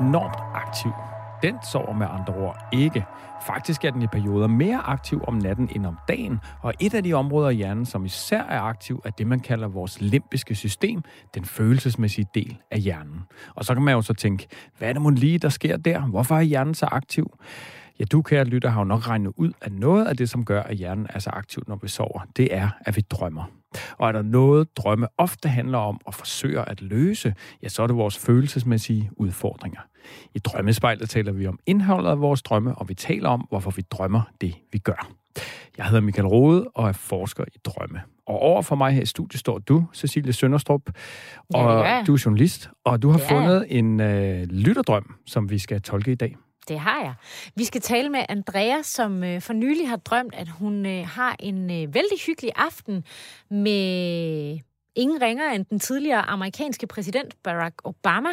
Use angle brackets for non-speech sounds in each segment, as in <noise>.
enormt aktiv. Den sover med andre ord ikke. Faktisk er den i perioder mere aktiv om natten end om dagen, og et af de områder i hjernen, som især er aktiv, er det, man kalder vores limbiske system, den følelsesmæssige del af hjernen. Og så kan man jo så tænke, hvad er det mon lige, der sker der? Hvorfor er hjernen så aktiv? Ja, du, kære lytter, har jo nok regnet ud, at noget af det, som gør, at hjernen er så aktiv, når vi sover, det er, at vi drømmer. Og er der noget, drømme ofte handler om og forsøger at løse, ja, så er det vores følelsesmæssige udfordringer. I Drømmespejlet taler vi om indholdet af vores drømme, og vi taler om, hvorfor vi drømmer det, vi gør. Jeg hedder Michael Rode og er forsker i drømme. Og over for mig her i studiet står du, Cecilie Sønderstrup, og Ja, ja. du er journalist, og du har jeg. fundet en øh, lytterdrøm, som vi skal tolke i dag. Det har jeg. Vi skal tale med Andrea, som øh, for nylig har drømt, at hun øh, har en øh, vældig hyggelig aften med ingen ringer end den tidligere amerikanske præsident Barack Obama,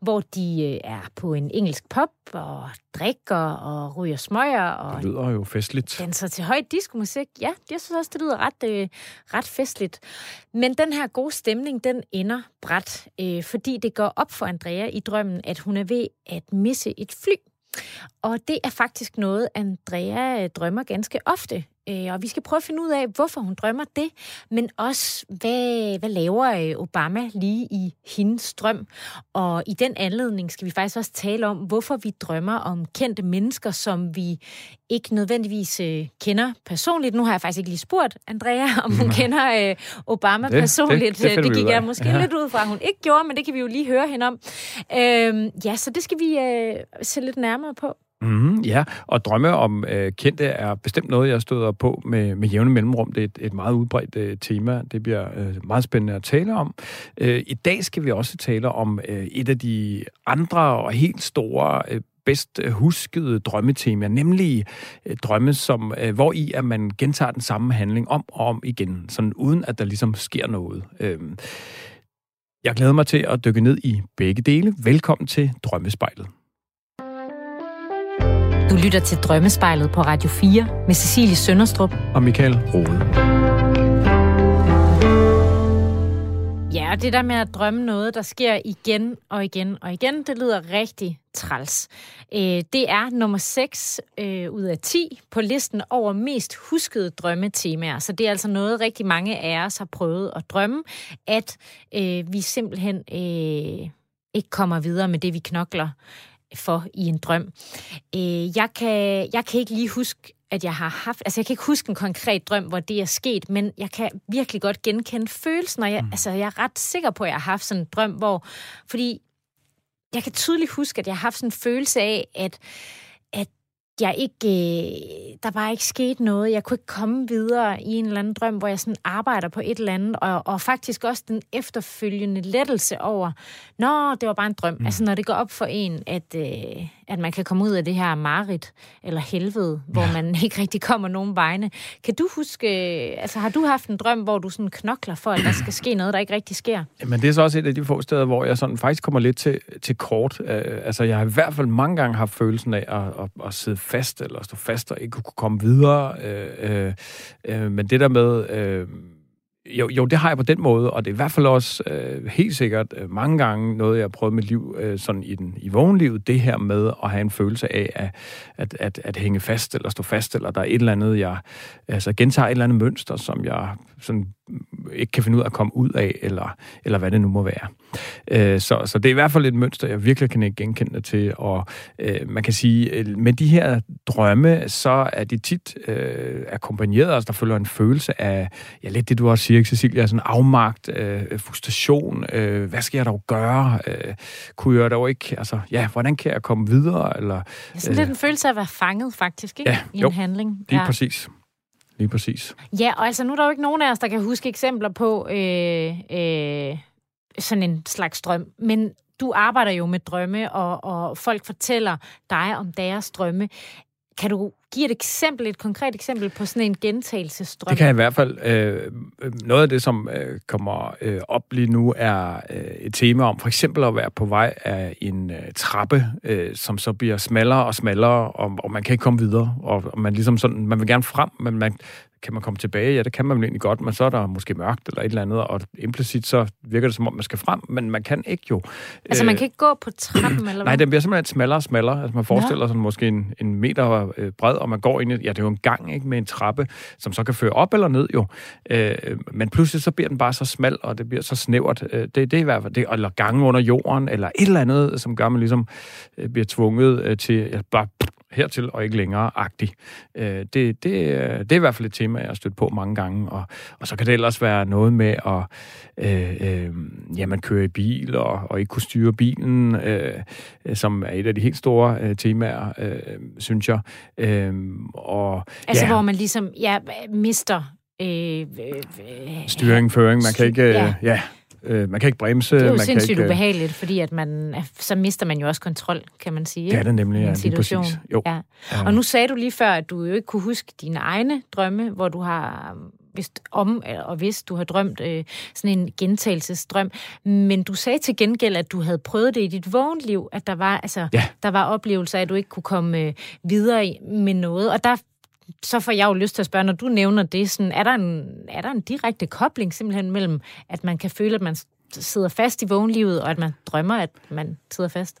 hvor de øh, er på en engelsk pub og drikker og ryger smøger og Det lyder jo festligt. danser til højt diskomusik. Ja, jeg synes også, det lyder ret, øh, ret festligt. Men den her gode stemning, den ender bræt, øh, fordi det går op for Andrea i drømmen, at hun er ved at misse et fly. Og det er faktisk noget, Andrea øh, drømmer ganske ofte. Øh, Og vi skal prøve at finde ud af, hvorfor hun drømmer det, men også, hvad, hvad laver øh, Obama lige i hendes drøm. Og i den anledning skal vi faktisk også tale om, hvorfor vi drømmer om kendte mennesker, som vi ikke nødvendigvis øh, kender personligt. Nu har jeg faktisk ikke lige spurgt Andrea, om hun <laughs> kender øh, Obama Det- det- personligt. det det vi gik jeg måske Ja. lidt ud fra, at hun ikke gjorde, men det kan vi jo lige høre hende om. Øhm, ja, så det skal vi øh, se lidt nærmere på. Mm, ja, og drømme om øh, kendte er bestemt noget, jeg støder på med, med jævne mellemrum. Det er et, et meget udbredt øh, tema. Det bliver øh, meget spændende at tale om. Øh, I dag skal vi også tale om øh, et af de andre og helt store øh, bedst huskede drømmetemaer, nemlig øh, drømme, som, øh, hvor i at man gentager den samme handling om og om igen, sådan uden at der ligesom sker noget. Øh, jeg glæder mig til at dykke ned i begge dele. Velkommen til Drømmespejlet. Du lytter til Drømmespejlet på Radio 4 med Cecilie Sønderstrup. Og Michael Rode. Ja, og det der med at drømme noget, der sker igen og igen og igen, det lyder rigtig træls. Øh, det er nummer 6 øh, ud af 10 på listen over mest huskede drømmetemaer. Så det er altså noget, rigtig mange af os har prøvet at drømme, at øh, vi simpelthen ikke kommer videre med det, vi knokler for i en drøm. Øh, jeg, kan, jeg kan ikke lige huske, at jeg har haft... Altså, jeg kan ikke huske en konkret drøm, hvor det er sket, men jeg kan virkelig godt genkende følelsen, og jeg, mm. altså, jeg er ret sikker på, at jeg har haft sådan en drøm, hvor... Fordi jeg kan tydeligt huske, at jeg har haft sådan en følelse af, at, at jeg ikke, øh, der var ikke sket noget. Jeg kunne ikke komme videre i en eller anden drøm, hvor jeg sådan arbejder på et eller andet, og, og faktisk også den efterfølgende lettelse over, nå, det var bare en drøm. Mm. Altså når det går op for en, at, øh, at man kan komme ud af det her marit eller helvede, hvor ja. man <laughs> ikke rigtig kommer nogen vegne. Kan du huske, øh, altså har du haft en drøm, hvor du sådan knokler for, at der skal ske noget, der ikke rigtig sker? <clears throat> Men det er så også et af de få steder, hvor jeg sådan faktisk kommer lidt til, til kort. Uh, altså, jeg har i hvert fald mange gange haft følelsen af at, at, at sidde fast, eller stå fast og ikke kunne komme videre. Uh, uh, uh, men det der med... Uh, jo, jo, det har jeg på den måde, og det er i hvert fald også øh, helt sikkert øh, mange gange noget, jeg har prøvet mit liv øh, sådan i, den, i vågenlivet, det her med at have en følelse af at, at, at, at hænge fast eller stå fast, eller der er et eller andet, jeg altså, gentager et eller andet mønster, som jeg sådan, ikke kan finde ud af at komme ud af, eller, eller hvad det nu må være. Øh, så, så det er i hvert fald et mønster, jeg virkelig kan ikke genkende det til, og øh, man kan sige, øh, med de her drømme, så er de tit øh, akkompagneret, altså der følger en følelse af, ja lidt det du også siger, Cecilia, sådan afmagt, øh, frustration, øh, hvad skal jeg dog gøre, øh, kunne jeg dog ikke, altså ja, hvordan kan jeg komme videre, eller... Ja, sådan lidt en følelse af at være fanget, faktisk, ikke? Ja, I jo. en handling. Lige ja. præcis. Lige præcis. Ja, og altså nu er der jo ikke nogen af os, der kan huske eksempler på øh, øh, sådan en slags drøm. Men du arbejder jo med drømme, og, og folk fortæller dig om deres drømme. Kan du give et eksempel, et konkret eksempel på sådan en gentagelsesdrøm? Det kan jeg i hvert fald. Øh, noget af det, som øh, kommer øh, op lige nu, er øh, et tema om for eksempel at være på vej af en øh, trappe, øh, som så bliver smallere og smallere, og, og man kan ikke komme videre. Og, og man ligesom sådan, man vil gerne frem, men man kan man komme tilbage? Ja, det kan man vel egentlig godt, men så er der måske mørkt eller et eller andet, og implicit så virker det som om, man skal frem, men man kan ikke jo. Altså, man kan ikke gå på trappen, eller hvad? <clears throat> Nej, den bliver simpelthen smallere og smallere. Altså, man forestiller sig måske en, en meter øh, bred, og man går ind i, ja, det er jo en gang, ikke, med en trappe, som så kan føre op eller ned jo. Øh, men pludselig så bliver den bare så smal, og det bliver så snævert. Øh, det, det er i hvert fald det, eller gange under jorden, eller et eller andet, som gør, man ligesom øh, bliver tvunget øh, til ja, bare hertil og ikke længere-agtig. Øh, det, det, det er i hvert fald et tema, jeg har stødt på mange gange. Og, og så kan det ellers være noget med at øh, øh, ja, man kører i bil og, og ikke kunne styre bilen, øh, som er et af de helt store øh, temaer, øh, synes jeg. Øh, og, altså ja, hvor man ligesom ja, mister Øh, øh, Styring, føring, man kan ikke... Ja. Øh, ja Øh, man kan ikke bremse. Det er jo man sindssygt kan ikke, øh, ubehageligt, fordi at man, så mister man jo også kontrol, kan man sige. Det er det nemlig, ja, lige præcis. Jo. Ja. Og nu sagde du lige før, at du jo ikke kunne huske dine egne drømme, hvor du har vist om, og hvis du har drømt øh, sådan en gentagelsesdrøm. Men du sagde til gengæld, at du havde prøvet det i dit vågenliv, at der var, altså, ja. der var oplevelser, at du ikke kunne komme øh, videre med noget. Og der så får jeg jo lyst til at spørge, når du nævner det, sådan, er, der en, er der en direkte kobling simpelthen mellem, at man kan føle, at man sidder fast i vågenlivet, og at man drømmer, at man sidder fast?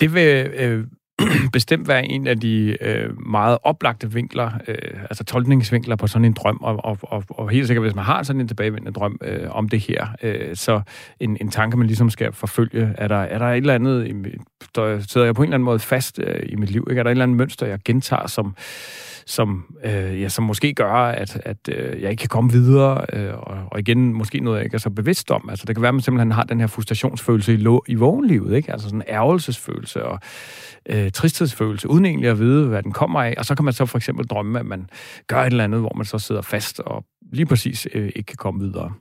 Det vil øh, <clears throat> bestemt være en af de øh, meget oplagte vinkler, øh, altså tolkningsvinkler på sådan en drøm, og, og, og, og helt sikkert, hvis man har sådan en tilbagevendende drøm øh, om det her, øh, så en, en tanke, man ligesom skal forfølge, er der, er der et eller andet, i, der sidder jeg på en eller anden måde fast øh, i mit liv, ikke? er der et eller andet mønster, jeg gentager, som som, øh, ja, som måske gør, at, at øh, jeg ikke kan komme videre, øh, og, og igen, måske noget, jeg ikke er så bevidst om. Altså, det kan være, at man simpelthen har den her frustrationsfølelse i, lo- i vågenlivet, ikke? Altså sådan en ærgelsesfølelse og øh, Øh, tristhedsfølelse, uden egentlig at vide, hvad den kommer af. Og så kan man så for eksempel drømme, at man gør et eller andet, hvor man så sidder fast og lige præcis øh, ikke kan komme videre.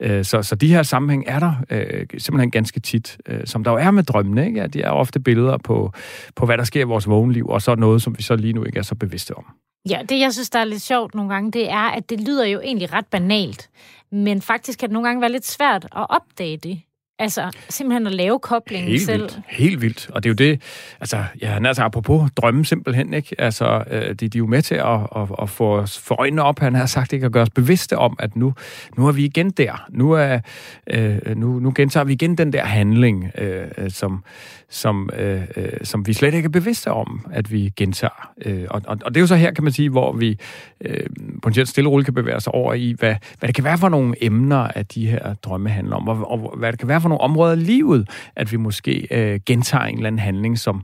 Øh, så, så de her sammenhæng er der øh, simpelthen ganske tit, øh, som der jo er med drømmene. Ikke? Ja, de er ofte billeder på, på, hvad der sker i vores vågenliv, og så noget, som vi så lige nu ikke er så bevidste om. Ja, det jeg synes, der er lidt sjovt nogle gange, det er, at det lyder jo egentlig ret banalt, men faktisk kan det nogle gange være lidt svært at opdage det. Altså, simpelthen at lave koblingen helt selv. Vildt. Helt vildt. Og det er jo det, altså, ja, altså apropos drømme simpelthen, ikke? Altså, øh, de, de er jo med til at, at, at få, få øjnene op, han har sagt, ikke? At gøre os bevidste om, at nu, nu er vi igen der. Nu, er, øh, nu, nu gentager vi igen den der handling, øh, som, som, øh, øh, som vi slet ikke er bevidste om, at vi gentager. Øh, og, og, og det er jo så her, kan man sige, hvor vi øh, potentielt stille og kan bevæge sig over i, hvad, hvad det kan være for nogle emner, at de her drømme handler om, og, og hvad det kan være for nogle områder i livet, at vi måske øh, gentager en eller anden handling, som,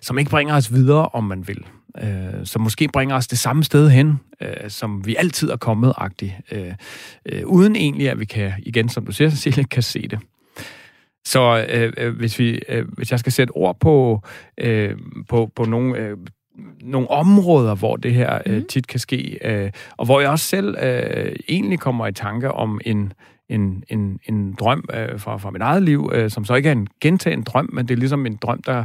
som ikke bringer os videre, om man vil. Øh, som måske bringer os det samme sted hen, øh, som vi altid er kommet, agtigt, øh, øh, uden egentlig, at vi kan, igen som du siger, <laughs> Cecilie, kan se det. Så øh, øh, hvis, vi, øh, hvis jeg skal sætte ord på, øh, på, på nogle, øh, nogle områder, hvor det her øh, mhm. tit kan ske, øh, og hvor jeg også selv øh, egentlig kommer i tanke om en, en, en, en drøm øh, fra, fra mit eget liv, øh, som så ikke er en gentagen drøm, men det er ligesom en drøm, der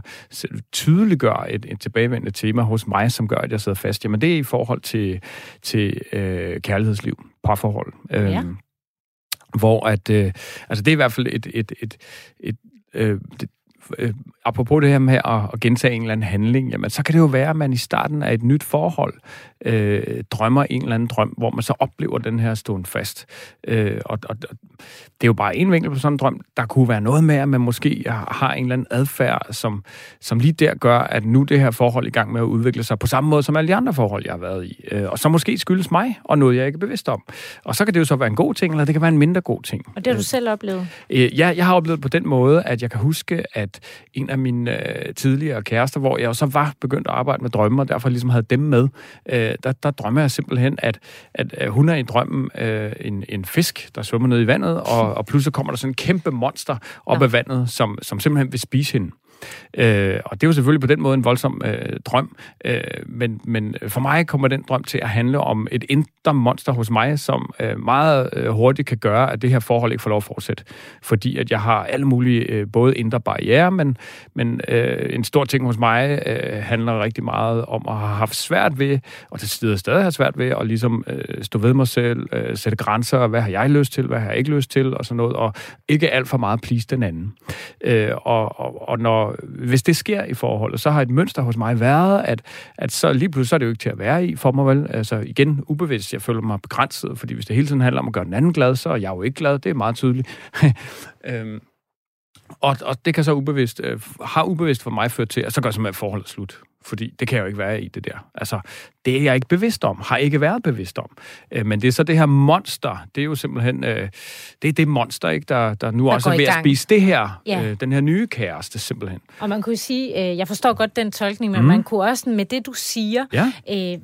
tydeliggør et, et tilbagevendende tema hos mig, som gør, at jeg sidder fast. Jamen det er i forhold til, til øh, kærlighedsliv, parforhold. Øh, ja. Hvor at, øh, altså det er i hvert fald et, et, et, et øh, det, øh, apropos det her med at, at gentage en eller anden handling, jamen så kan det jo være, at man i starten af et nyt forhold øh, drømmer en eller anden drøm, hvor man så oplever den her stående fast. Øh, og, og, og det er jo bare en vinkel på sådan en drøm. Der kunne være noget med, at man måske har en eller anden adfærd, som, som lige der gør, at nu det her forhold i gang med at udvikle sig på samme måde som alle de andre forhold, jeg har været i. Øh, og så måske skyldes mig, og noget, jeg ikke er bevidst om. Og så kan det jo så være en god ting, eller det kan være en mindre god ting. Og det har du øh, selv oplevet? Øh, ja, jeg har oplevet på den måde, at jeg kan huske, at en af mine øh, tidligere kærester, hvor jeg så var begyndt at arbejde med drømme, og derfor ligesom havde dem med, øh, der, der drømmer jeg simpelthen, at, at, at hun er i drømmen øh, en, en fisk, der svømmer ned i vandet, og, <laughs> og pludselig kommer der sådan en kæmpe monster op ja. af vandet, som, som simpelthen vil spise hende. Øh, og det er jo selvfølgelig på den måde en voldsom øh, drøm, øh, men, men for mig kommer den drøm til at handle om et indre monster hos mig, som øh, meget øh, hurtigt kan gøre, at det her forhold ikke får lov at fortsætte. Fordi at jeg har alle mulige, øh, både indre barriere, men, men øh, en stor ting hos mig øh, handler rigtig meget om at have haft svært ved, og til stedet stadig har svært ved, at ligesom øh, stå ved mig selv, øh, sætte grænser, hvad har jeg lyst til, hvad har jeg ikke lyst til, og sådan noget, og ikke alt for meget please den anden. Øh, og, og, og når og hvis det sker i forholdet, så har et mønster hos mig været, at, at så lige pludselig så er det jo ikke til at være i for mig vel. Altså igen, ubevidst, jeg føler mig begrænset, fordi hvis det hele tiden handler om at gøre den anden glad, så er jeg jo ikke glad. Det er meget tydeligt. <laughs> øhm, og, og det kan så ubevidst, øh, har ubevidst for mig ført til, at så gør simpelthen forholdet slut. Fordi det kan jeg jo ikke være i, det der. Altså, det er jeg ikke bevidst om, har ikke været bevidst om. Øh, men det er så det her monster, det er jo simpelthen, øh, det er det monster, ikke, der, der nu der også er ved at spise det her, ja. øh, den her nye kæreste, simpelthen. Og man kunne sige, øh, jeg forstår godt den tolkning, men mm. man kunne også med det, du siger, ja. øh,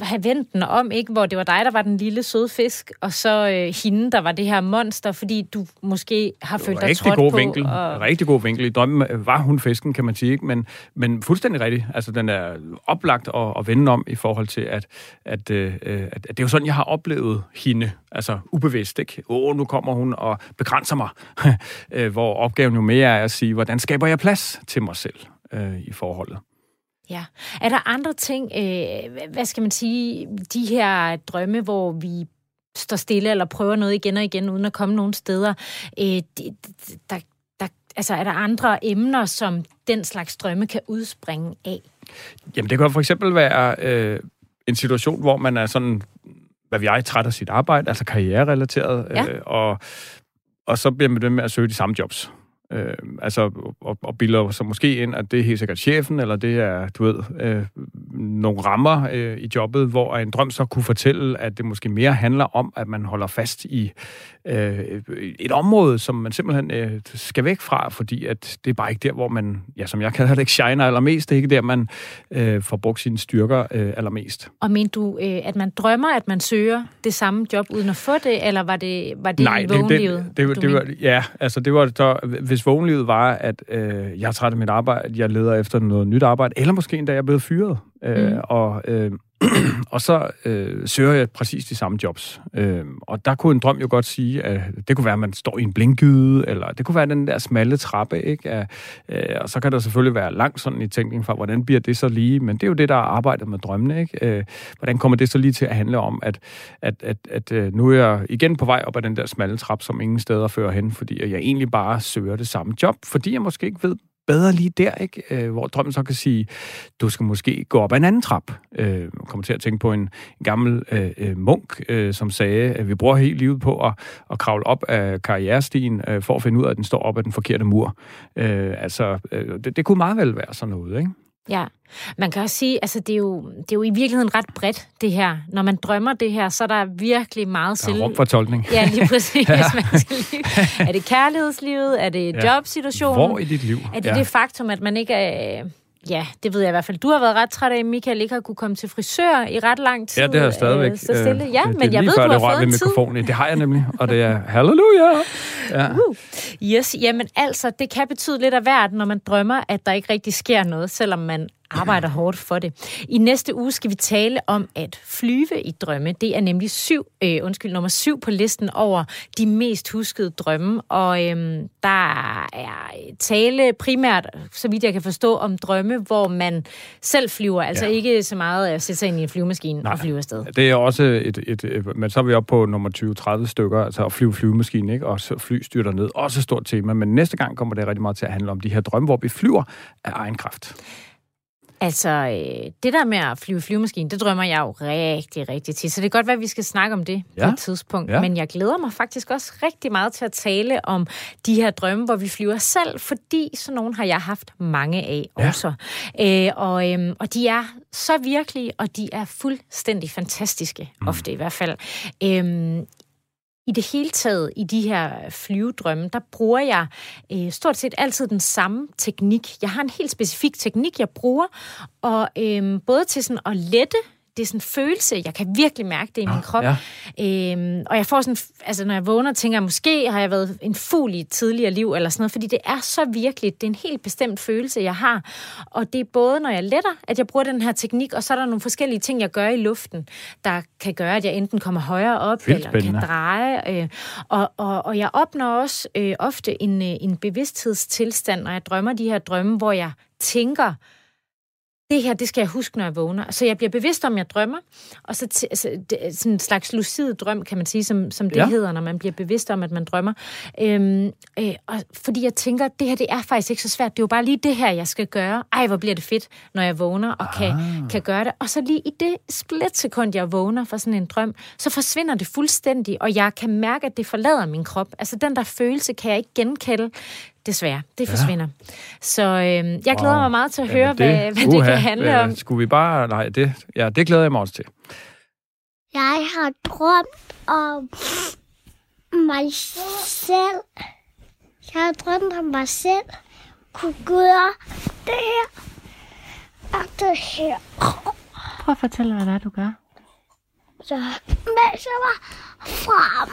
have vendt den om, ikke? hvor det var dig, der var den lille søde fisk, og så øh, hende, der var det her monster, fordi du måske har følt dig trådt god på. Vinkel. Og... Rigtig god vinkel. I drømmen øh, var hun fisken, kan man sige, ikke? Men, men fuldstændig rigtigt. Altså, den er oplagt at, at vende om i forhold til, at, at, øh, at, at det er jo sådan, jeg har oplevet hende, altså ubevidst, ikke? Åh, oh, nu kommer hun og begrænser mig. <laughs> Øh, hvor opgaven jo mere er at sige, hvordan skaber jeg plads til mig selv øh, i forholdet. Ja. Er der andre ting, øh, hvad skal man sige, de her drømme, hvor vi står stille eller prøver noget igen og igen, uden at komme nogen steder, øh, der, der, altså er der andre emner, som den slags drømme kan udspringe af? Jamen det kan for eksempel være øh, en situation, hvor man er sådan, hvad vi er, træt af sit arbejde, altså karriererelateret, ja. øh, og, og så bliver man ved med at søge de samme jobs. Øh, altså, og, og bilder så måske ind, at det er helt sikkert chefen, eller det er, du ved, øh, nogle rammer øh, i jobbet, hvor en drøm så kunne fortælle, at det måske mere handler om, at man holder fast i øh, et område, som man simpelthen øh, skal væk fra, fordi at det er bare ikke der, hvor man, ja, som jeg kalder det, ikke shiner allermest. Det er ikke der, man øh, får brugt sine styrker øh, allermest. Og mener du, øh, at man drømmer, at man søger det samme job uden at få det, eller var det, var det Nej, vågenlivet? Det, det, det, det var, ja, altså det var så, hvis vågenlivet var, at øh, jeg er træt af mit arbejde, jeg leder efter noget nyt arbejde, eller måske endda jeg er blevet fyret, øh, mm. og øh, <clears throat> og så øh, søger jeg præcis de samme jobs. Øh, og der kunne en drøm jo godt sige, at det kunne være, at man står i en blinkgyde, eller det kunne være den der smalle trappe, ikke? At, øh, og så kan der selvfølgelig være langt sådan i tænkning for, hvordan bliver det så lige? Men det er jo det, der er arbejdet med drømmene, ikke? Øh, hvordan kommer det så lige til at handle om, at, at, at, at øh, nu er jeg igen på vej op ad den der smalle trappe, som ingen steder fører hen, fordi jeg egentlig bare søger det samme job, fordi jeg måske ikke ved bedre lige der, ikke? Øh, hvor drømmen så kan sige, du skal måske gå op ad en anden trap. Øh, kommer til at tænke på en, en gammel øh, øh, munk, øh, som sagde, at vi bruger hele livet på at, at kravle op af karrierestien, øh, for at finde ud af, at den står op ad den forkerte mur. Øh, altså, øh, det, det kunne meget vel være sådan noget, ikke? Ja, man kan også sige, altså det er, jo, det er jo i virkeligheden ret bredt, det her. Når man drømmer det her, så er der virkelig meget selv... Der er tolkning. Ja, lige <laughs> præcis. ja. Man skal lige... Er det kærlighedslivet? Er det ja. jobsituationen? Hvor i dit liv? Er det ja. det faktum, at man ikke er Ja, det ved jeg i hvert fald. Du har været ret træt af, at Michael ikke har kunne komme til frisør i ret lang tid. Ja, det har jeg stadigvæk. Øh, så stille. Ja, det, men det jeg ved, du har fået en tid. Mikrofonen. Det har jeg nemlig, og det er <laughs> halleluja. Ja. Uh. Yes, jamen altså, det kan betyde lidt af hvert, når man drømmer, at der ikke rigtig sker noget, selvom man arbejder <clears throat> hårdt for det. I næste uge skal vi tale om at flyve i drømme. Det er nemlig syv, øh, undskyld, nummer syv på listen over de mest huskede drømme. Og øhm, der er tale primært, så vidt jeg kan forstå, om drømme, hvor man selv flyver. Altså ja. ikke så meget at sætte sig ind i en flyvemaskine Nej. og flyve afsted. Det er også et, et, et, men så er vi oppe på nummer 20-30 stykker, altså at flyve flyvemaskine, ikke? og så fly styrter ned. Også et stort tema, men næste gang kommer det rigtig meget til at handle om de her drømme, hvor vi flyver af egen kraft. Altså, øh, det der med at flyve flyvemaskine, det drømmer jeg jo rigtig, rigtig tit. Så det kan godt være, at vi skal snakke om det ja. på et tidspunkt. Ja. Men jeg glæder mig faktisk også rigtig meget til at tale om de her drømme, hvor vi flyver selv, fordi sådan nogle har jeg haft mange af ja. også. Øh, og, øhm, og de er så virkelige, og de er fuldstændig fantastiske, mm. ofte i hvert fald. Øhm, i det hele taget i de her flyvedrømme, der bruger jeg øh, stort set altid den samme teknik. Jeg har en helt specifik teknik, jeg bruger, og øh, både til sådan at lette det er sådan en følelse, jeg kan virkelig mærke det i min krop. Ja. Øhm, og jeg får sådan, altså når jeg vågner, tænker jeg, måske har jeg været en fugl i et tidligere liv, eller sådan noget, fordi det er så virkeligt. Det er en helt bestemt følelse, jeg har. Og det er både, når jeg letter, at jeg bruger den her teknik, og så er der nogle forskellige ting, jeg gør i luften, der kan gøre, at jeg enten kommer højere op, Vildt eller kan dreje. Øh, og, og, og jeg opnår også øh, ofte en, øh, en bevidsthedstilstand, når jeg drømmer de her drømme, hvor jeg tænker, det her, det skal jeg huske, når jeg vågner. Så jeg bliver bevidst om, jeg drømmer, og så t- altså, det sådan en slags lucid drøm, kan man sige, som, som det ja. hedder, når man bliver bevidst om, at man drømmer. Øhm, øh, og fordi jeg tænker, det her, det er faktisk ikke så svært. Det er jo bare lige det her, jeg skal gøre. Ej, hvor bliver det fedt, når jeg vågner og kan, ah. kan gøre det. Og så lige i det splitsekund, jeg vågner fra sådan en drøm, så forsvinder det fuldstændig, og jeg kan mærke, at det forlader min krop. Altså den der følelse kan jeg ikke genkende Desværre. Det forsvinder. Ja. Så øh, jeg glæder wow. mig meget til at høre, det, hvad, hvad det kan handle hvad, om. Skulle vi bare... Nej, det, ja, det glæder jeg mig også til. Jeg har drømt om mig selv. Jeg har drømt om mig selv. Kunne gøre det her og det her. Prøv at fortælle, hvad det er, du gør. Så, mens jeg var frem,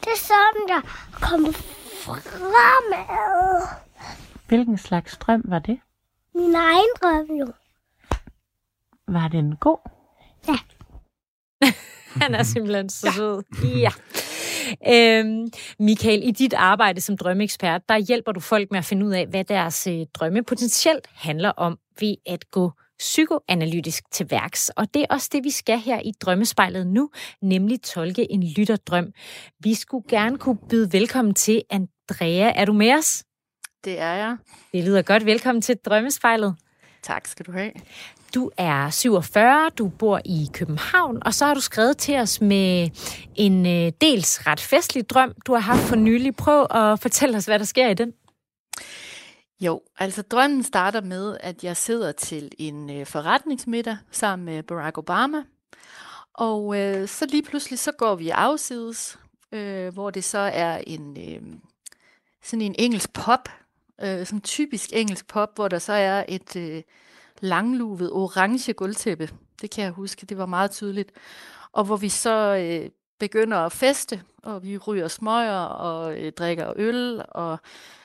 det er sådan, jeg kom fremad. Hvilken slags drøm var det? Min egen drøm jo. Var den god? Ja. <laughs> Han er simpelthen så sød. Ja. Øhm, Michael, i dit arbejde som drømmeekspert, der hjælper du folk med at finde ud af, hvad deres øh, drømme potentielt handler om ved at gå psykoanalytisk til værks. Og det er også det, vi skal her i Drømmespejlet nu, nemlig tolke en lytterdrøm. Vi skulle gerne kunne byde velkommen til Andrea. Er du med os? Det er jeg. Det lyder godt. Velkommen til Drømmespejlet. Tak skal du have. Du er 47, du bor i København, og så har du skrevet til os med en øh, dels ret festlig drøm, du har haft for nylig. Prøv at fortælle os, hvad der sker i den. Jo, altså drømmen starter med, at jeg sidder til en øh, forretningsmiddag sammen med Barack Obama, og øh, så lige pludselig så går vi afsides, øh, hvor det så er en øh, sådan en engelsk pop, øh, sådan typisk engelsk pop, hvor der så er et øh, langluvet orange gulvtæppe. Det kan jeg huske, det var meget tydeligt. Og hvor vi så øh, begynder at feste, og vi ryger smøger og øh, drikker øl, og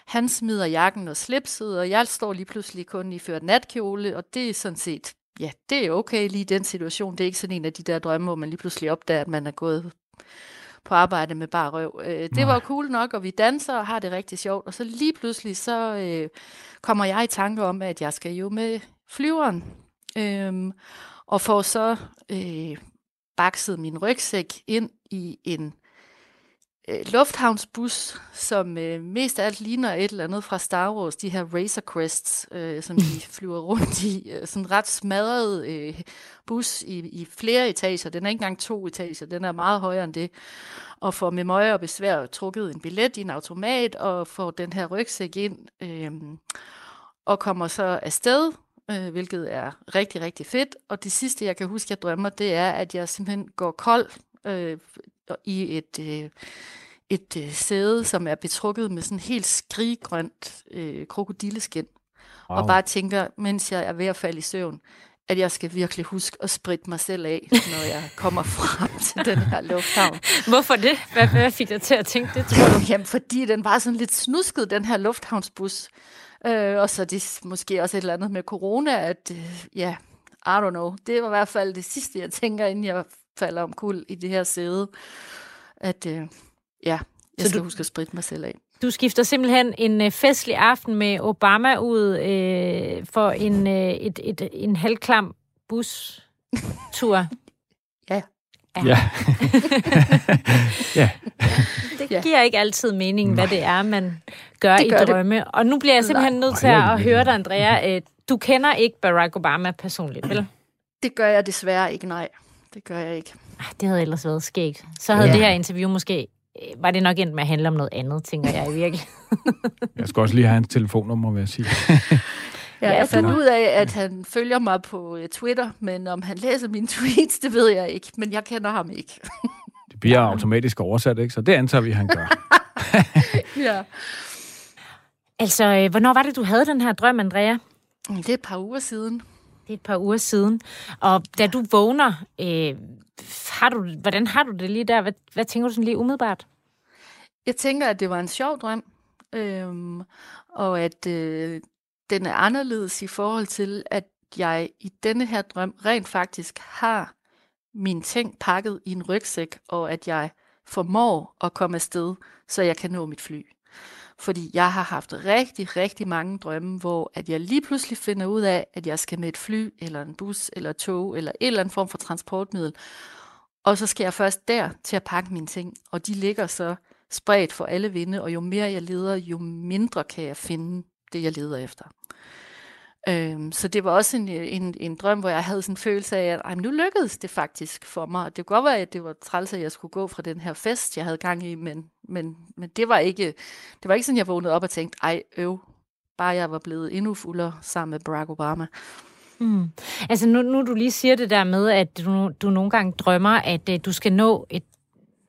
han smider jakken og slipset, og jeg står lige pludselig kun i ført natkjole, og det er sådan set, ja, det er okay lige i den situation. Det er ikke sådan en af de der drømme, hvor man lige pludselig opdager, at man er gået på arbejde med bare røv. Øh, det var cool nok, og vi danser og har det rigtig sjovt. Og så lige pludselig, så øh, kommer jeg i tanke om, at jeg skal jo med flyveren. Øh, og får så øh, bakset min rygsæk ind i en øh, lufthavnsbus, som øh, mest af alt ligner et eller andet fra Star Wars, de her Razor Crests, øh, som de <laughs> flyver rundt i. Øh, sådan en ret smadret øh, bus i, i flere etager. Den er ikke engang to etager, den er meget højere end det. Og får med møje og besvær trukket en billet i en automat, og får den her rygsæk ind, øh, og kommer så afsted, øh, hvilket er rigtig, rigtig fedt. Og det sidste, jeg kan huske, jeg drømmer, det er, at jeg simpelthen går kold øh, i et, øh, et øh, sæde, som er betrukket med sådan helt skriggrønt øh, krokodilleskin. Wow. Og bare tænker, mens jeg er ved at falde i søvn, at jeg skal virkelig huske at spritte mig selv af, når jeg kommer <laughs> frem til den her lufthavn. Hvorfor det? Hvad, hvad fik dig til at tænke det, tror du? <laughs> Jamen, fordi den var sådan lidt snusket, den her lufthavnsbus. Øh, og så er det måske også et eller andet med corona, at øh, ja, I don't know. Det var i hvert fald det sidste, jeg tænker, inden jeg falder om kul i det her sæde, at øh, ja, jeg så skal du, huske at spritte mig selv af. Du skifter simpelthen en øh, festlig aften med Obama ud øh, for en, øh, et, et, en halvklam bustur. <laughs> ja. Ja. Ja. <laughs> ja. Det giver ikke altid mening, hvad det er, man gør, det gør i drømme. Det. Og nu bliver jeg simpelthen nødt til at høre dig, Andrea. Øh, du kender ikke Barack Obama personligt, vel? Det gør jeg desværre ikke, nej det gør jeg ikke. Ah, det havde ellers været skægt. Så havde ja. det her interview måske øh, var det nok endt med at handle om noget andet, tænker jeg i virkelig. <laughs> jeg skal også lige have hans telefonnummer, vil jeg sige. <laughs> ja, jeg fandt ud af, at han følger mig på øh, Twitter, men om han læser mine <laughs> tweets, det ved jeg ikke. Men jeg kender ham ikke. det bliver automatisk oversat, ikke? Så det antager vi, han gør. ja. Altså, øh, hvornår var det, du havde den her drøm, Andrea? Det er et par uger siden. Det er et par uger siden. Og da du vågner, øh, har du, hvordan har du det lige der? Hvad, hvad tænker du sådan lige umiddelbart? Jeg tænker, at det var en sjov drøm. Øhm, og at øh, den er anderledes i forhold til, at jeg i denne her drøm rent faktisk har min ting pakket i en rygsæk, og at jeg formår at komme afsted, så jeg kan nå mit fly. Fordi jeg har haft rigtig, rigtig mange drømme, hvor at jeg lige pludselig finder ud af, at jeg skal med et fly, eller en bus, eller et tog, eller en eller anden form for transportmiddel. Og så skal jeg først der til at pakke mine ting, og de ligger så spredt for alle vinde, og jo mere jeg leder, jo mindre kan jeg finde det, jeg leder efter. Øhm, så det var også en, øh, en, en drøm, hvor jeg havde sådan en følelse af, at ej, nu lykkedes det faktisk for mig. Det kunne godt være, at det var træls, at jeg skulle gå fra den her fest, jeg havde gang i, men, men, men det, var ikke, det var ikke sådan, jeg vågnede op og tænkte, ej øv, bare jeg var blevet endnu fuldere sammen med Barack Obama. Mm. Altså nu, nu du lige siger det der med, at du, du nogle gange drømmer, at uh, du skal nå et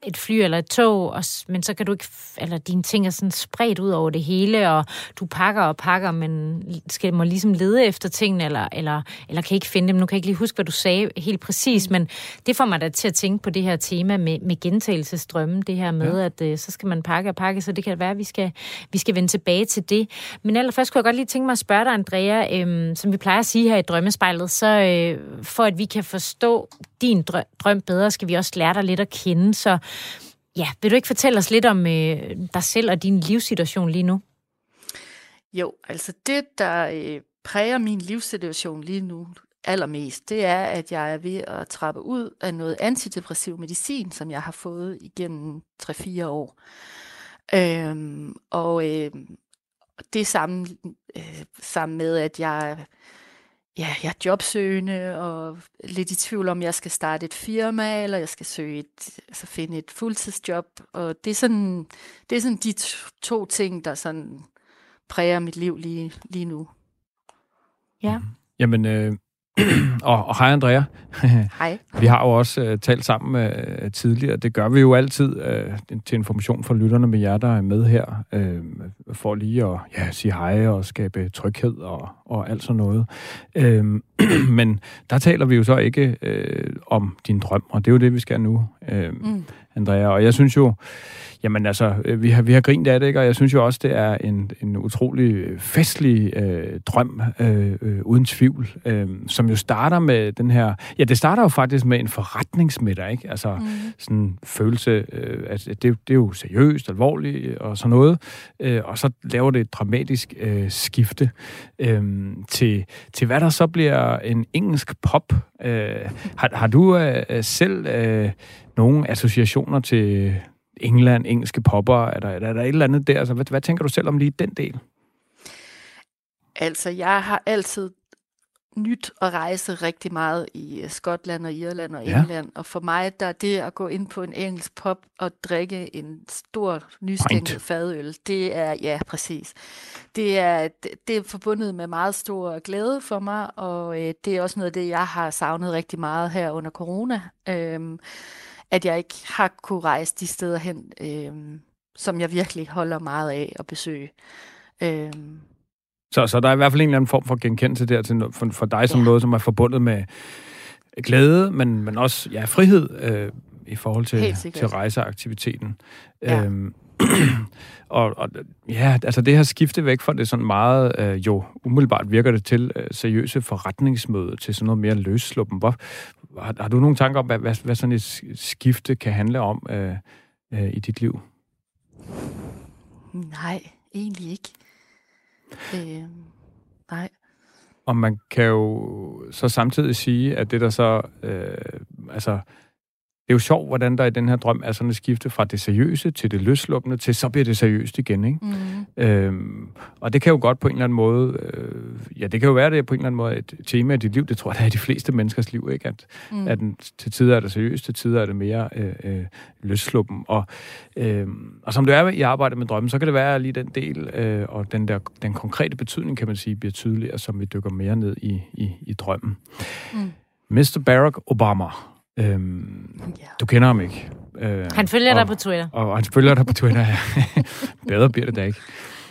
et fly eller et tog, og, men så kan du ikke, eller dine ting er sådan spredt ud over det hele, og du pakker og pakker, men skal må ligesom lede efter tingene, eller, eller, eller kan ikke finde dem. Nu kan jeg ikke lige huske, hvad du sagde helt præcis, men det får mig da til at tænke på det her tema med, med gentagelsesdrømme, det her med, ja. at øh, så skal man pakke og pakke, så det kan være, at vi skal, vi skal vende tilbage til det. Men allerførst kunne jeg godt lige tænke mig at spørge dig, Andrea, øhm, som vi plejer at sige her i Drømmespejlet, så øh, for at vi kan forstå din drøm bedre, skal vi også lære dig lidt at kende, så Ja, vil du ikke fortælle os lidt om øh, dig selv og din livssituation lige nu? Jo, altså det, der øh, præger min livssituation lige nu allermest, det er, at jeg er ved at trappe ud af noget antidepressiv medicin, som jeg har fået igennem 3-4 år. Øhm, og øh, det sammen, øh, sammen med, at jeg ja, jeg er jobsøgende og lidt i tvivl om, jeg skal starte et firma, eller jeg skal søge et, altså finde et fuldtidsjob. Og det er sådan, det er sådan de to ting, der sådan præger mit liv lige, lige nu. Ja. Jamen, øh, <clears throat> og, og hej Andrea. <laughs> Hej. vi har jo også uh, talt sammen uh, tidligere. Det gør vi jo altid uh, til information for lytterne med jer, der er med her, uh, for lige at ja, sige hej og skabe tryghed og, og alt sådan noget. Uh, <clears throat> men der taler vi jo så ikke uh, om din drøm, og det er jo det, vi skal nu, uh, mm. Andrea. Og jeg synes jo, Jamen altså, øh, vi har, vi har grint af det, ikke? og jeg synes jo også, det er en, en utrolig festlig øh, drøm, øh, øh, uden tvivl, øh, som jo starter med den her... Ja, det starter jo faktisk med en forretningsmiddag, ikke? Altså mm. sådan en følelse, øh, at det, det er jo seriøst, alvorligt og sådan noget, øh, og så laver det et dramatisk øh, skifte øh, til, til, hvad der så bliver en engelsk pop. Øh, har, har du øh, selv øh, nogle associationer til England, engelske popper? Er der, er der et eller andet der? Altså, hvad, hvad tænker du selv om lige den del? Altså, jeg har altid nyt at rejse rigtig meget i øh, Skotland og Irland og England. Ja. Og for mig, der er det at gå ind på en engelsk pop og drikke en stor nystænket fadøl, det er, ja, præcis. Det er, det er forbundet med meget stor glæde for mig, og øh, det er også noget af det, jeg har savnet rigtig meget her under corona. Øhm, at jeg ikke har kunne rejse de steder hen, øh, som jeg virkelig holder meget af at besøge. Øh, så, så der er i hvert fald en eller anden form for genkendelse der til, for, for dig som ja. noget, som er forbundet med glæde, men, men også ja, frihed øh, i forhold til, til rejseaktiviteten. Ja. Øhm, <clears throat> og, og ja, altså det her skifte væk fra det sådan meget, øh, jo umiddelbart virker det til øh, seriøse forretningsmøde til sådan noget mere løssluppen. Hvor, har, har du nogle tanker om, hvad, hvad, hvad sådan et skifte kan handle om øh, øh, i dit liv? Nej, egentlig ikke. Øh, nej. Og man kan jo så samtidig sige, at det der så, øh, altså det er jo sjovt, hvordan der i den her drøm er sådan et skifte fra det seriøse til det løslukkende, til så bliver det seriøst igen. Ikke? Mm. Øhm, og det kan jo godt på en eller anden måde, øh, ja, det kan jo være det på en eller anden måde et tema i dit liv, det tror jeg, der er i de fleste menneskers liv, ikke? At, mm. at til tider er det seriøst, til tider er det mere øh, øh, løsluppen. Og, øh, og som det er i arbejdet med drømmen, så kan det være, at lige den del øh, og den der den konkrete betydning, kan man sige, bliver tydeligere, som vi dykker mere ned i, i, i drømmen. Mm. Mr. Barack Obama, Øhm, ja. Du kender ham ikke. Øh, han følger og, dig på Twitter. Og, og han følger dig på Twitter, ja. <laughs> Bedre bliver det da ikke.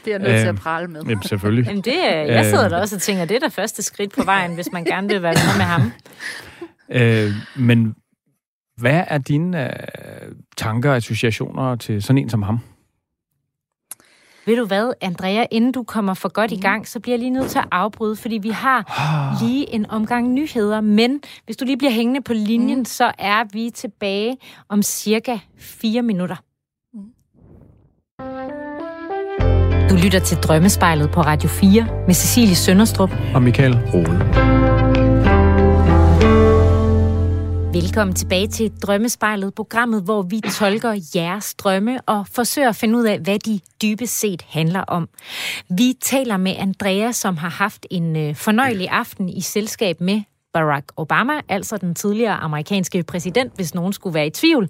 Det er nødt til at øhm, prale med. Jamen, selvfølgelig. Jamen, det er, jeg sidder der også og tænker, det er der første skridt på vejen, hvis man gerne vil være med med ham. <laughs> Øh, men hvad er dine øh, tanker og associationer til sådan en som ham? Ved du hvad, Andrea, inden du kommer for godt i mm. gang, så bliver jeg lige nødt til at afbryde, fordi vi har ah. lige en omgang nyheder. Men hvis du lige bliver hængende på linjen, mm. så er vi tilbage om cirka fire minutter. Du lytter til Drømmespejlet på Radio 4 med Cecilie Sønderstrup og Michael Rode. Velkommen tilbage til Drømmespejlet, programmet, hvor vi tolker jeres drømme og forsøger at finde ud af, hvad de dybest set handler om. Vi taler med Andrea, som har haft en øh, fornøjelig aften i selskab med Barack Obama, altså den tidligere amerikanske præsident, hvis nogen skulle være i tvivl.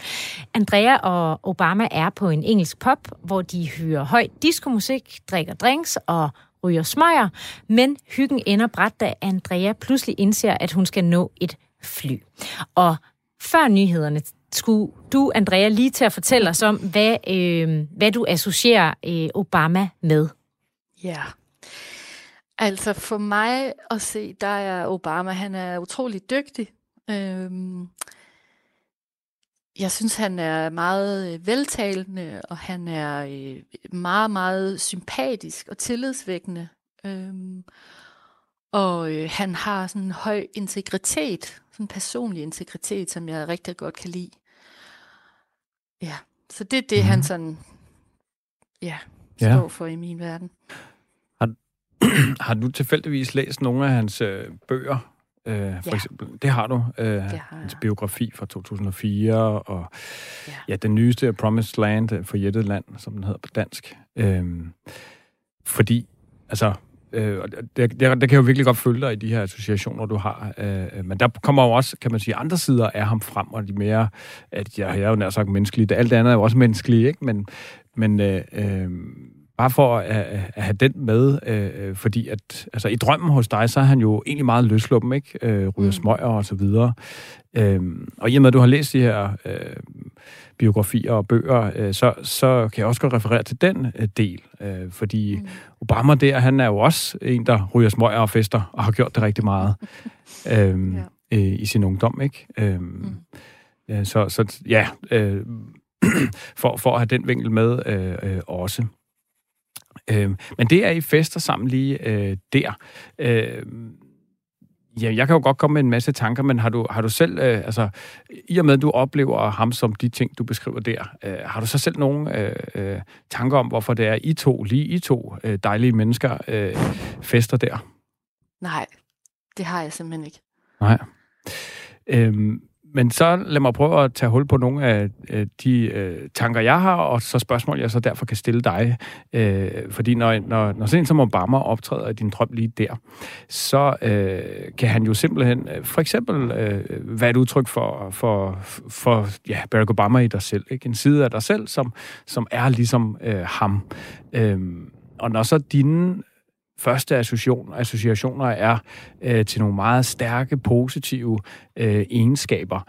Andrea og Obama er på en engelsk pop, hvor de hører høj diskomusik, drikker drinks og ryger smøger, men hyggen ender bræt, da Andrea pludselig indser, at hun skal nå et fly. Og før nyhederne skulle du, Andrea, lige til at fortælle os om, hvad, øh, hvad du associerer øh, Obama med. Ja. Altså for mig at se, der er Obama, han er utrolig dygtig. Øhm, jeg synes, han er meget øh, veltalende, og han er øh, meget, meget sympatisk og tillidsvækkende. Øhm, og øh, han har sådan en høj integritet, sådan en personlig integritet, som jeg rigtig godt kan lide. Ja, så det er det, mm. han sådan, ja, står ja. for i min verden. Har, <clears throat> har du tilfældigvis læst nogle af hans øh, bøger? Øh, for ja. eksempel, det har du. Øh, det har hans biografi fra 2004, og ja. ja, den nyeste Promised Land, øh, for Jettet Land, som den hedder på dansk. Øh, fordi, altså, Øh, der, der, der kan jeg jo virkelig godt følge dig i de her associationer, du har. Øh, øh, men der kommer jo også, kan man sige, andre sider af ham frem, og de mere, at jeg, jeg er jo nær sagt menneskelig. Alt andet er jo også menneskelige, ikke? Men, men øh, øh, bare for at, at have den med, øh, fordi at altså, i drømmen hos dig, så er han jo egentlig meget løsluppen, ikke? Øh, ryger mm. smøger og så videre. Øh, og i og med, at du har læst de her øh, biografier og bøger, øh, så, så kan jeg også godt referere til den øh, del, øh, fordi mm. Obama der, han er jo også en, der ryger smøger og fester, og har gjort det rigtig meget <laughs> øh, ja. øh, i sin ungdom, ikke? Øh, mm. øh, så, så ja, øh, <clears throat> for, for at have den vinkel med øh, øh, også. Øh, men det er I fester sammen lige øh, der. Øh, Ja, jeg kan jo godt komme med en masse tanker, men har du, har du selv, øh, altså, i og med at du oplever ham som de ting, du beskriver der, øh, har du så selv nogle øh, øh, tanker om, hvorfor det er I to, lige I to øh, dejlige mennesker, øh, fester der? Nej, det har jeg simpelthen ikke. Nej. Øhm, men så lad mig prøve at tage hul på nogle af de øh, tanker, jeg har, og så spørgsmål, jeg så derfor kan stille dig. Øh, fordi når, når, når sådan en som Obama optræder i din drøm lige der, så øh, kan han jo simpelthen, øh, for eksempel, øh, være et udtryk for, for, for ja, Barack Obama i dig selv. Ikke? En side af dig selv, som, som er ligesom øh, ham. Øh, og når så dine første association, associationer er øh, til nogle meget stærke, positive øh, egenskaber,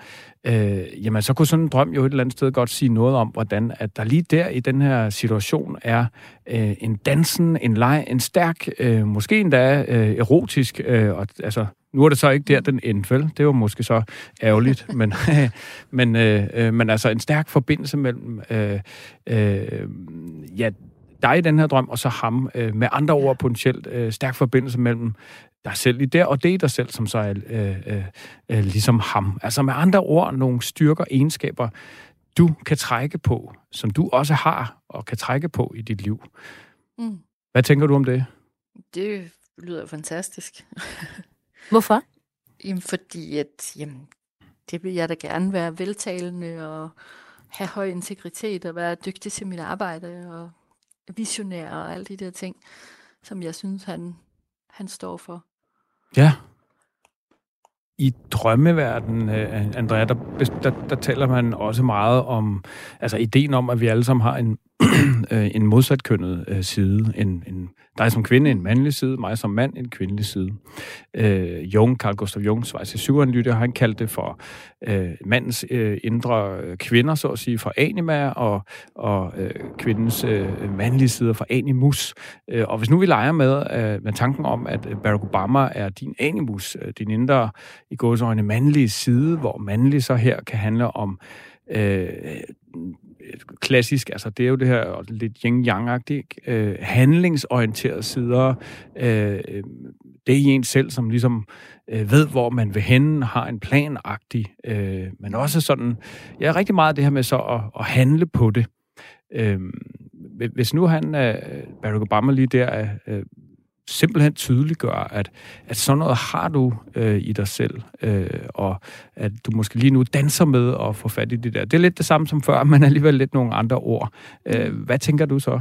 øh, jamen så kunne sådan en drøm jo et eller andet sted godt sige noget om, hvordan at der lige der i den her situation er øh, en dansen, en leg, en stærk, øh, måske endda øh, erotisk, øh, og, altså nu er det så ikke der, den endte, vel? Det var måske så ærgerligt, <laughs> men, <laughs> men, øh, øh, men altså en stærk forbindelse mellem øh, øh, ja, dig i den her drøm, og så ham. Øh, med andre ord potentielt øh, stærk forbindelse mellem dig selv i der, og det er dig selv, som så er øh, øh, øh, ligesom ham. Altså med andre ord, nogle styrker, egenskaber, du kan trække på, som du også har og kan trække på i dit liv. Mm. Hvad tænker du om det? Det lyder fantastisk. <laughs> Hvorfor? Jamen, fordi at, jamen, det vil jeg da gerne være veltalende og have høj integritet og være dygtig til mit arbejde og visionær og alle de der ting, som jeg synes, han, han står for. Ja. I drømmeverden, øh, Andrea, der, der, der taler man også meget om, altså ideen om, at vi alle sammen har en, øh, en modsatkønnet øh, side. En, en, dig som kvinde en mandlig side, mig som mand en kvindelig side. Øh, Jung, Carl Gustav Jung, Schweizer psykoanalytiker, han kaldte det for øh, mandens øh, indre øh, kvinder, så at sige, for anima, og, og øh, kvindens øh, mandlige side for animus. Øh, og hvis nu vi leger med, øh, med tanken om, at Barack Obama er din animus, øh, din indre, i gåsøjne mandlige side, hvor mandlig så her kan handle om øh, klassisk, altså det er jo det her lidt yin-yang-agtigt, øh, handlingsorienterede sider. Øh, det er i en selv, som ligesom øh, ved, hvor man vil hen, har en planagtig, øh, men også sådan, ja, rigtig meget det her med så at, at handle på det. Øh, hvis nu han, øh, Barack Obama lige der, øh, simpelthen tydeliggør, at, at sådan noget har du øh, i dig selv, øh, og at du måske lige nu danser med at få fat i det der. Det er lidt det samme som før, <laughs> men alligevel lidt nogle andre ord. Øh, hvad tænker du så?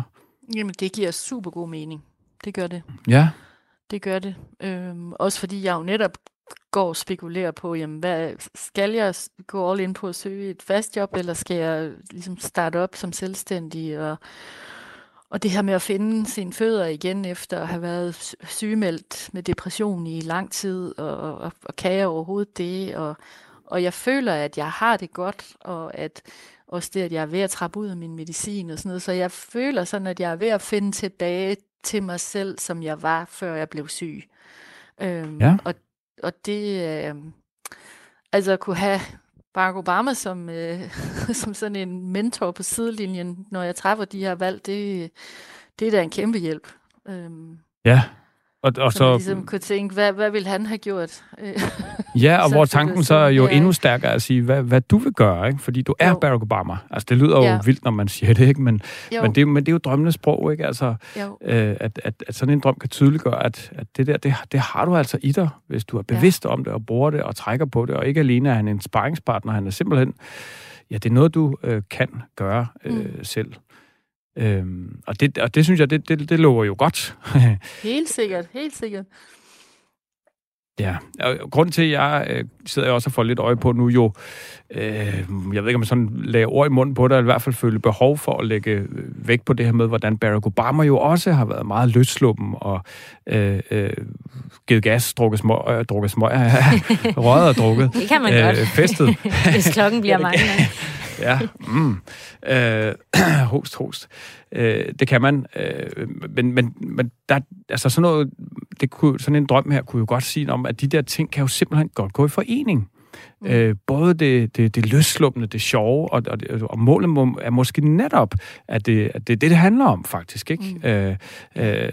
Jamen, det giver super god mening. Det gør det. Ja. Det gør det. Øhm, også fordi jeg jo netop går og spekulerer på, jamen, hvad, skal jeg gå all in på at søge et fast job, eller skal jeg ligesom starte op som selvstændig? Og, og det her med at finde sine fødder igen efter at have været sygemeldt med depression i lang tid, og, og, og kan jeg overhovedet det? Og, og jeg føler, at jeg har det godt, og at også det, at jeg er ved at trappe ud af min medicin og sådan noget. Så jeg føler sådan, at jeg er ved at finde tilbage til mig selv, som jeg var, før jeg blev syg. Øhm, ja. Og og det, øh, altså at kunne have Barack Obama som, øh, <laughs> som sådan en mentor på sidelinjen, når jeg træffer de her valg, det, det er da en kæmpe hjælp. Øhm, ja, og, og så... så ligesom kunne tænke, hvad, hvad ville han have gjort? ja, og <laughs> hvor tanken så er jo ja. endnu stærkere at sige, hvad, hvad du vil gøre, ikke? fordi du er jo. Barack Obama. Altså, det lyder ja. jo vildt, når man siger det, ikke? Men, men, det, men det er jo drømmenes sprog, ikke? Altså, øh, at, at, at sådan en drøm kan tydeliggøre, at, at det der, det, det har du altså i dig, hvis du er bevidst ja. om det, og bruger det, og trækker på det, og ikke alene er han en sparringspartner, han er simpelthen, ja, det er noget, du øh, kan gøre øh, mm. selv. Øhm, og, det, og det synes jeg, det, det, det lover jo godt. <laughs> helt sikkert, helt sikkert. Ja, og grund til, at jeg øh, sidder også og får lidt øje på nu jo, øh, jeg ved ikke, om jeg sådan lagde ord i munden på det, eller i hvert fald føler behov for at lægge øh, vægt på det her med, hvordan Barack Obama jo også har været meget løsluppen og øh, øh, givet gas, drukket smøg, øh, drukket smøg, <laughs> røget og drukket. Det kan man øh, godt. Festet. <laughs> Hvis klokken bliver mange ja, mm. øh, <clears throat> host, host. Øh, det kan man. Øh, men, men, men der, altså sådan noget, det kunne, sådan en drøm her kunne jo godt sige om, at de der ting kan jo simpelthen godt gå i forening. Mm. Øh, både det, det, det løsluppende, det sjove, og, og, og målet må, er måske netop, at det, at det er det, det handler om, faktisk. Ikke? Mm. Øh, øh,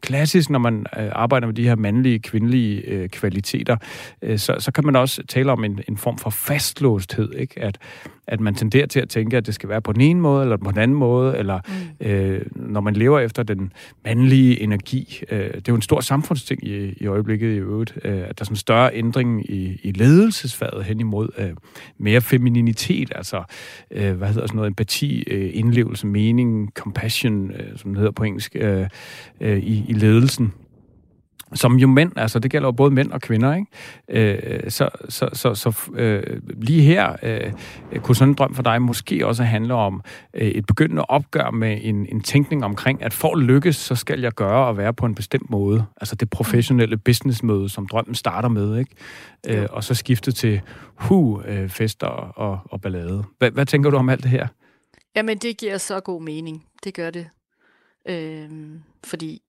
klassisk, når man øh, arbejder med de her mandlige, kvindelige øh, kvaliteter, øh, så, så kan man også tale om en, en form for fastlåsthed, ikke? At, at man tenderer til at tænke, at det skal være på den ene måde, eller på den anden måde, eller mm. øh, når man lever efter den mandlige energi. Øh, det er jo en stor samfundsting i, i øjeblikket i øvrigt, øh, at der er sådan en større ændring i, i ledelsesfaget hen imod øh, mere femininitet, altså, øh, hvad hedder sådan noget, empati, øh, indlevelse, mening, compassion, øh, som det hedder på engelsk, øh, øh, i, i ledelsen som jo mænd, altså det gælder jo både mænd og kvinder, ikke? Øh, så så, så, så øh, lige her øh, kunne sådan en drøm for dig måske også handle om øh, et begyndende opgør med en, en tænkning omkring, at for at lykkes, så skal jeg gøre og være på en bestemt måde. Altså det professionelle businessmøde, som drømmen starter med, ikke? Øh, og så skifte til hu, øh, fester og, og ballade. Hvad, hvad tænker du om alt det her? Jamen, det giver så god mening. Det gør det. Øh, fordi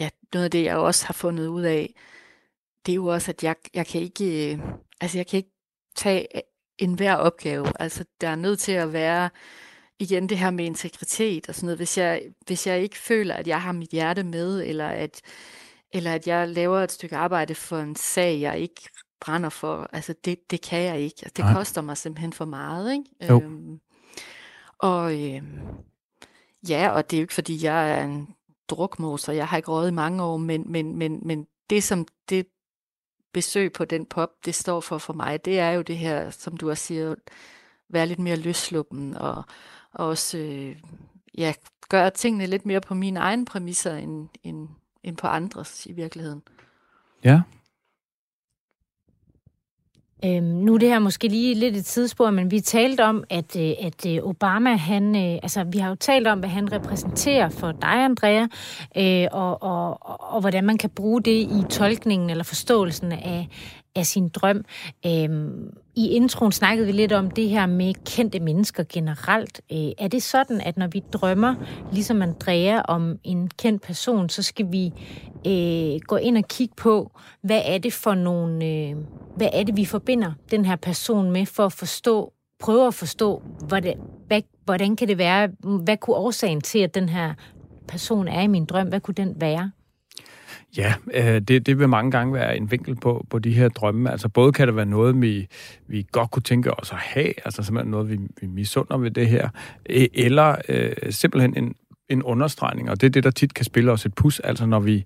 ja, noget af det, jeg også har fundet ud af, det er jo også, at jeg, jeg kan ikke, øh, altså jeg kan ikke tage enhver opgave. Altså, der er nødt til at være, igen det her med integritet og sådan noget. Hvis jeg, hvis jeg ikke føler, at jeg har mit hjerte med, eller at, eller at jeg laver et stykke arbejde for en sag, jeg ikke brænder for, altså det, det kan jeg ikke. Altså, det Nej. koster mig simpelthen for meget, ikke? Jo. Øhm, og øhm, ja, og det er jo ikke, fordi jeg er en drukmoser. Jeg har ikke røget i mange år, men, men, men, men det som det besøg på den pop, det står for for mig, det er jo det her, som du også siger, være lidt mere løsluppen og, og også øh, ja, gøre tingene lidt mere på mine egne præmisser end, end, end på andres i virkeligheden. Ja, Øhm, nu er det her måske lige lidt et tidsspur, men vi talte om, at, øh, at øh, Obama, han, øh, altså vi har jo talt om, hvad han repræsenterer for dig, Andrea, øh, og, og, og, og hvordan man kan bruge det i tolkningen eller forståelsen af, af sin drøm. Øhm, I introen snakkede vi lidt om det her med kendte mennesker generelt. Øh, er det sådan, at når vi drømmer, ligesom Andrea, om en kendt person, så skal vi øh, gå ind og kigge på, hvad er det for nogle, øh, hvad er det, vi forbinder den her person med, for at forstå, prøve at forstå, hvordan, hvad, hvordan kan det være, hvad kunne årsagen til, at den her person er i min drøm, hvad kunne den være? Ja, øh, det, det vil mange gange være en vinkel på, på de her drømme. Altså både kan det være noget, vi, vi godt kunne tænke os at have, altså simpelthen noget, vi, vi misunder ved det her, e, eller øh, simpelthen en, en understregning, og det er det, der tit kan spille os et pus, altså når vi,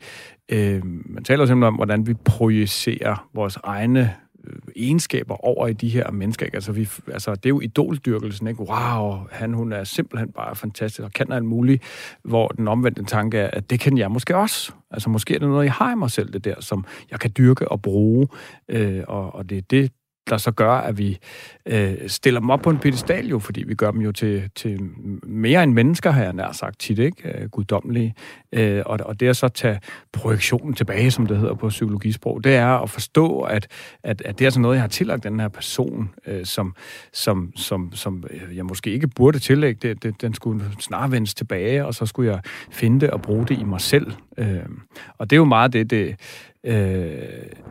øh, man taler simpelthen om, hvordan vi projicerer vores egne Øh, egenskaber over i de her mennesker. Ikke? Altså, vi, altså, det er jo idoldyrkelsen, ikke? Wow, han, hun er simpelthen bare fantastisk og kan alt muligt, hvor den omvendte tanke er, at det kan jeg måske også. Altså, måske er det noget, jeg har i mig selv, det der, som jeg kan dyrke og bruge, øh, og, og det er det, der så gør, at vi øh, stiller dem op på en pedestal jo, fordi vi gør dem jo til, til mere end mennesker, har jeg nær sagt tit, ikke? Øh, guddommelige. Øh, og, og det at så tage projektionen tilbage, som det hedder på psykologisprog, det er at forstå, at, at, at det er sådan noget, jeg har tillagt den her person, øh, som, som, som, som øh, jeg måske ikke burde tillægge. Det, det, den skulle snart vendes tilbage, og så skulle jeg finde det og bruge det i mig selv. Øh, og det er jo meget det, det øh,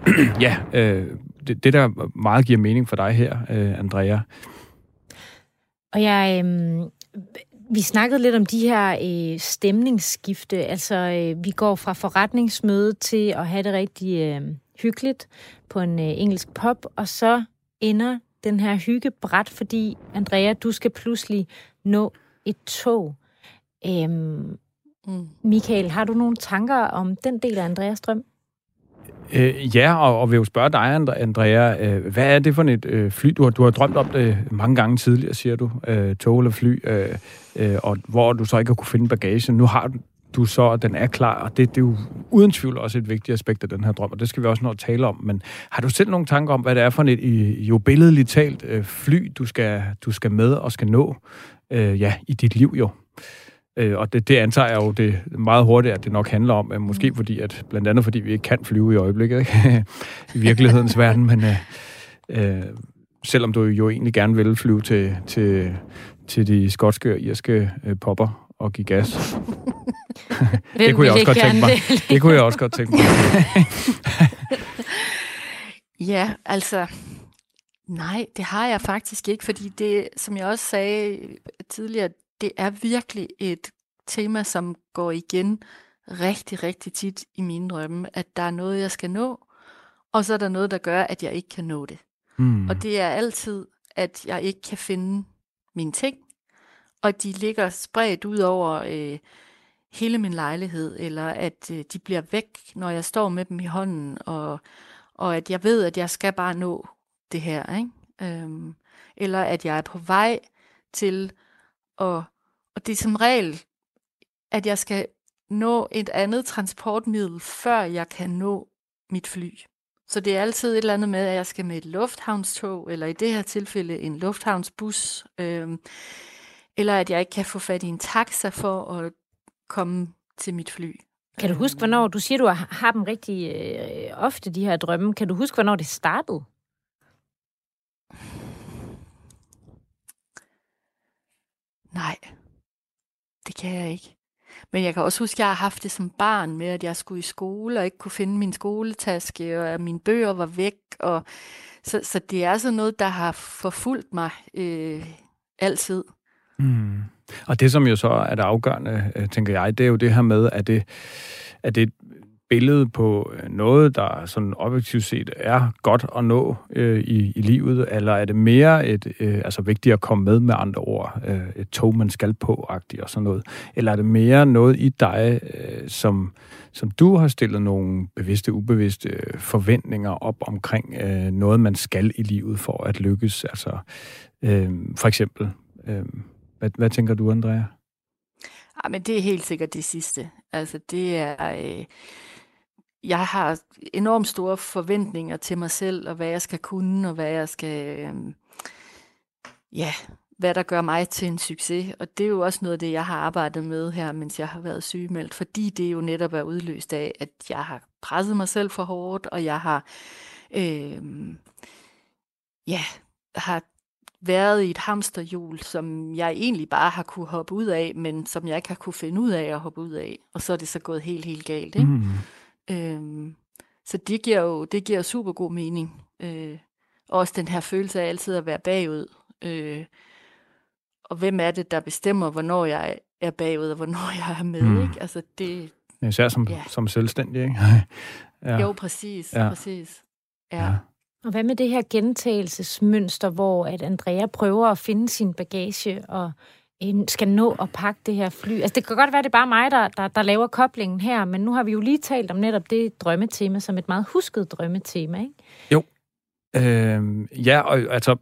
<clears throat> ja, øh, det, det, der meget giver mening for dig her, øh, Andrea. Og jeg... Øh, vi snakkede lidt om de her øh, stemningsskifte. Altså, øh, vi går fra forretningsmøde til at have det rigtig øh, hyggeligt på en øh, engelsk pop, og så ender den her hygge bræt, fordi, Andrea, du skal pludselig nå et tog. Øhm, mm. Michael, har du nogle tanker om den del af Andreas drøm? Øh, ja, og, og vil jo spørge dig, Andrea, øh, hvad er det for et øh, fly? Du har, du har drømt om det mange gange tidligere, siger du, øh, tog eller fly, øh, øh, og hvor du så ikke har kunne finde bagage. Nu har du så, at den er klar, og det, det er jo uden tvivl også et vigtigt aspekt af den her drøm, og det skal vi også nå at tale om. Men har du selv nogle tanker om, hvad det er for et, jo billedligt talt, øh, fly, du skal, du skal med og skal nå øh, ja, i dit liv jo? Øh, og det, det antager jeg jo det meget hurtigt, at det nok handler om, øh, måske fordi, at blandt andet fordi vi ikke kan flyve i øjeblikket, ikke? <laughs> i virkelighedens verden, men øh, øh, selvom du jo egentlig gerne vil flyve til, til, til de skotske og irske øh, popper og give gas. <laughs> det kunne jeg også godt tænke mig. Det kunne jeg også godt tænke mig. ja, altså, nej, det har jeg faktisk ikke, fordi det, som jeg også sagde tidligere, det er virkelig et tema, som går igen rigtig, rigtig tit i mine drømme, at der er noget, jeg skal nå, og så er der noget, der gør, at jeg ikke kan nå det. Mm. Og det er altid, at jeg ikke kan finde mine ting, og de ligger spredt ud over øh, hele min lejlighed, eller at øh, de bliver væk, når jeg står med dem i hånden, og, og at jeg ved, at jeg skal bare nå det her. Ikke? Øhm, eller at jeg er på vej til at og det er som regel, at jeg skal nå et andet transportmiddel, før jeg kan nå mit fly. Så det er altid et eller andet med, at jeg skal med et lufthavnstog, eller i det her tilfælde en lufthavnsbus, øh, eller at jeg ikke kan få fat i en taxa for at komme til mit fly. Kan du huske, hvornår, du siger, du har dem rigtig øh, ofte, de her drømme. Kan du huske, hvornår det startede? Nej, det kan jeg ikke. Men jeg kan også huske, at jeg har haft det som barn med, at jeg skulle i skole og ikke kunne finde min skoletaske, og at mine bøger var væk. Og så, så det er sådan noget, der har forfulgt mig øh, altid. Mm. Og det, som jo så er det afgørende, øh, tænker jeg, det er jo det her med, at det, at det billede på øh, noget, der sådan objektivt set er godt at nå øh, i, i livet, eller er det mere et, øh, altså vigtigt at komme med med andre ord, øh, et tog, man skal på-agtigt og sådan noget, eller er det mere noget i dig, øh, som, som du har stillet nogle bevidste, ubevidste øh, forventninger op omkring øh, noget, man skal i livet for at lykkes, altså øh, for eksempel, øh, hvad, hvad tænker du, Andrea? Ja, men det er helt sikkert det sidste. Altså det er... Øh jeg har enormt store forventninger til mig selv, og hvad jeg skal kunne, og hvad jeg skal, øh, ja, hvad der gør mig til en succes. Og det er jo også noget af det, jeg har arbejdet med her, mens jeg har været sygemeldt, fordi det jo netop er udløst af, at jeg har presset mig selv for hårdt, og jeg har, øh, ja, har været i et hamsterhjul, som jeg egentlig bare har kunne hoppe ud af, men som jeg ikke har kunne finde ud af at hoppe ud af. Og så er det så gået helt, helt galt. Ikke? Mm. Øhm, så det giver jo det giver super god mening. Øh, også den her følelse af altid at være bagud. Øh, og hvem er det, der bestemmer, hvornår jeg er bagud, og hvornår <laughs> jeg er med? Mm. Ikke? Altså det, Især som, Ja. som selvstændig, ikke? <laughs> Ja. Jo, præcis, Ja. præcis. Ja. Ja. Og hvad med det her gentagelsesmønster, hvor at Andrea prøver at finde sin bagage og skal nå at pakke det her fly? Altså, det kan godt være, det er bare mig, der, der, der laver koblingen her, men nu har vi jo lige talt om netop det drømmetema som et meget husket drømmetema, ikke? Jo, Øh, ja, og altså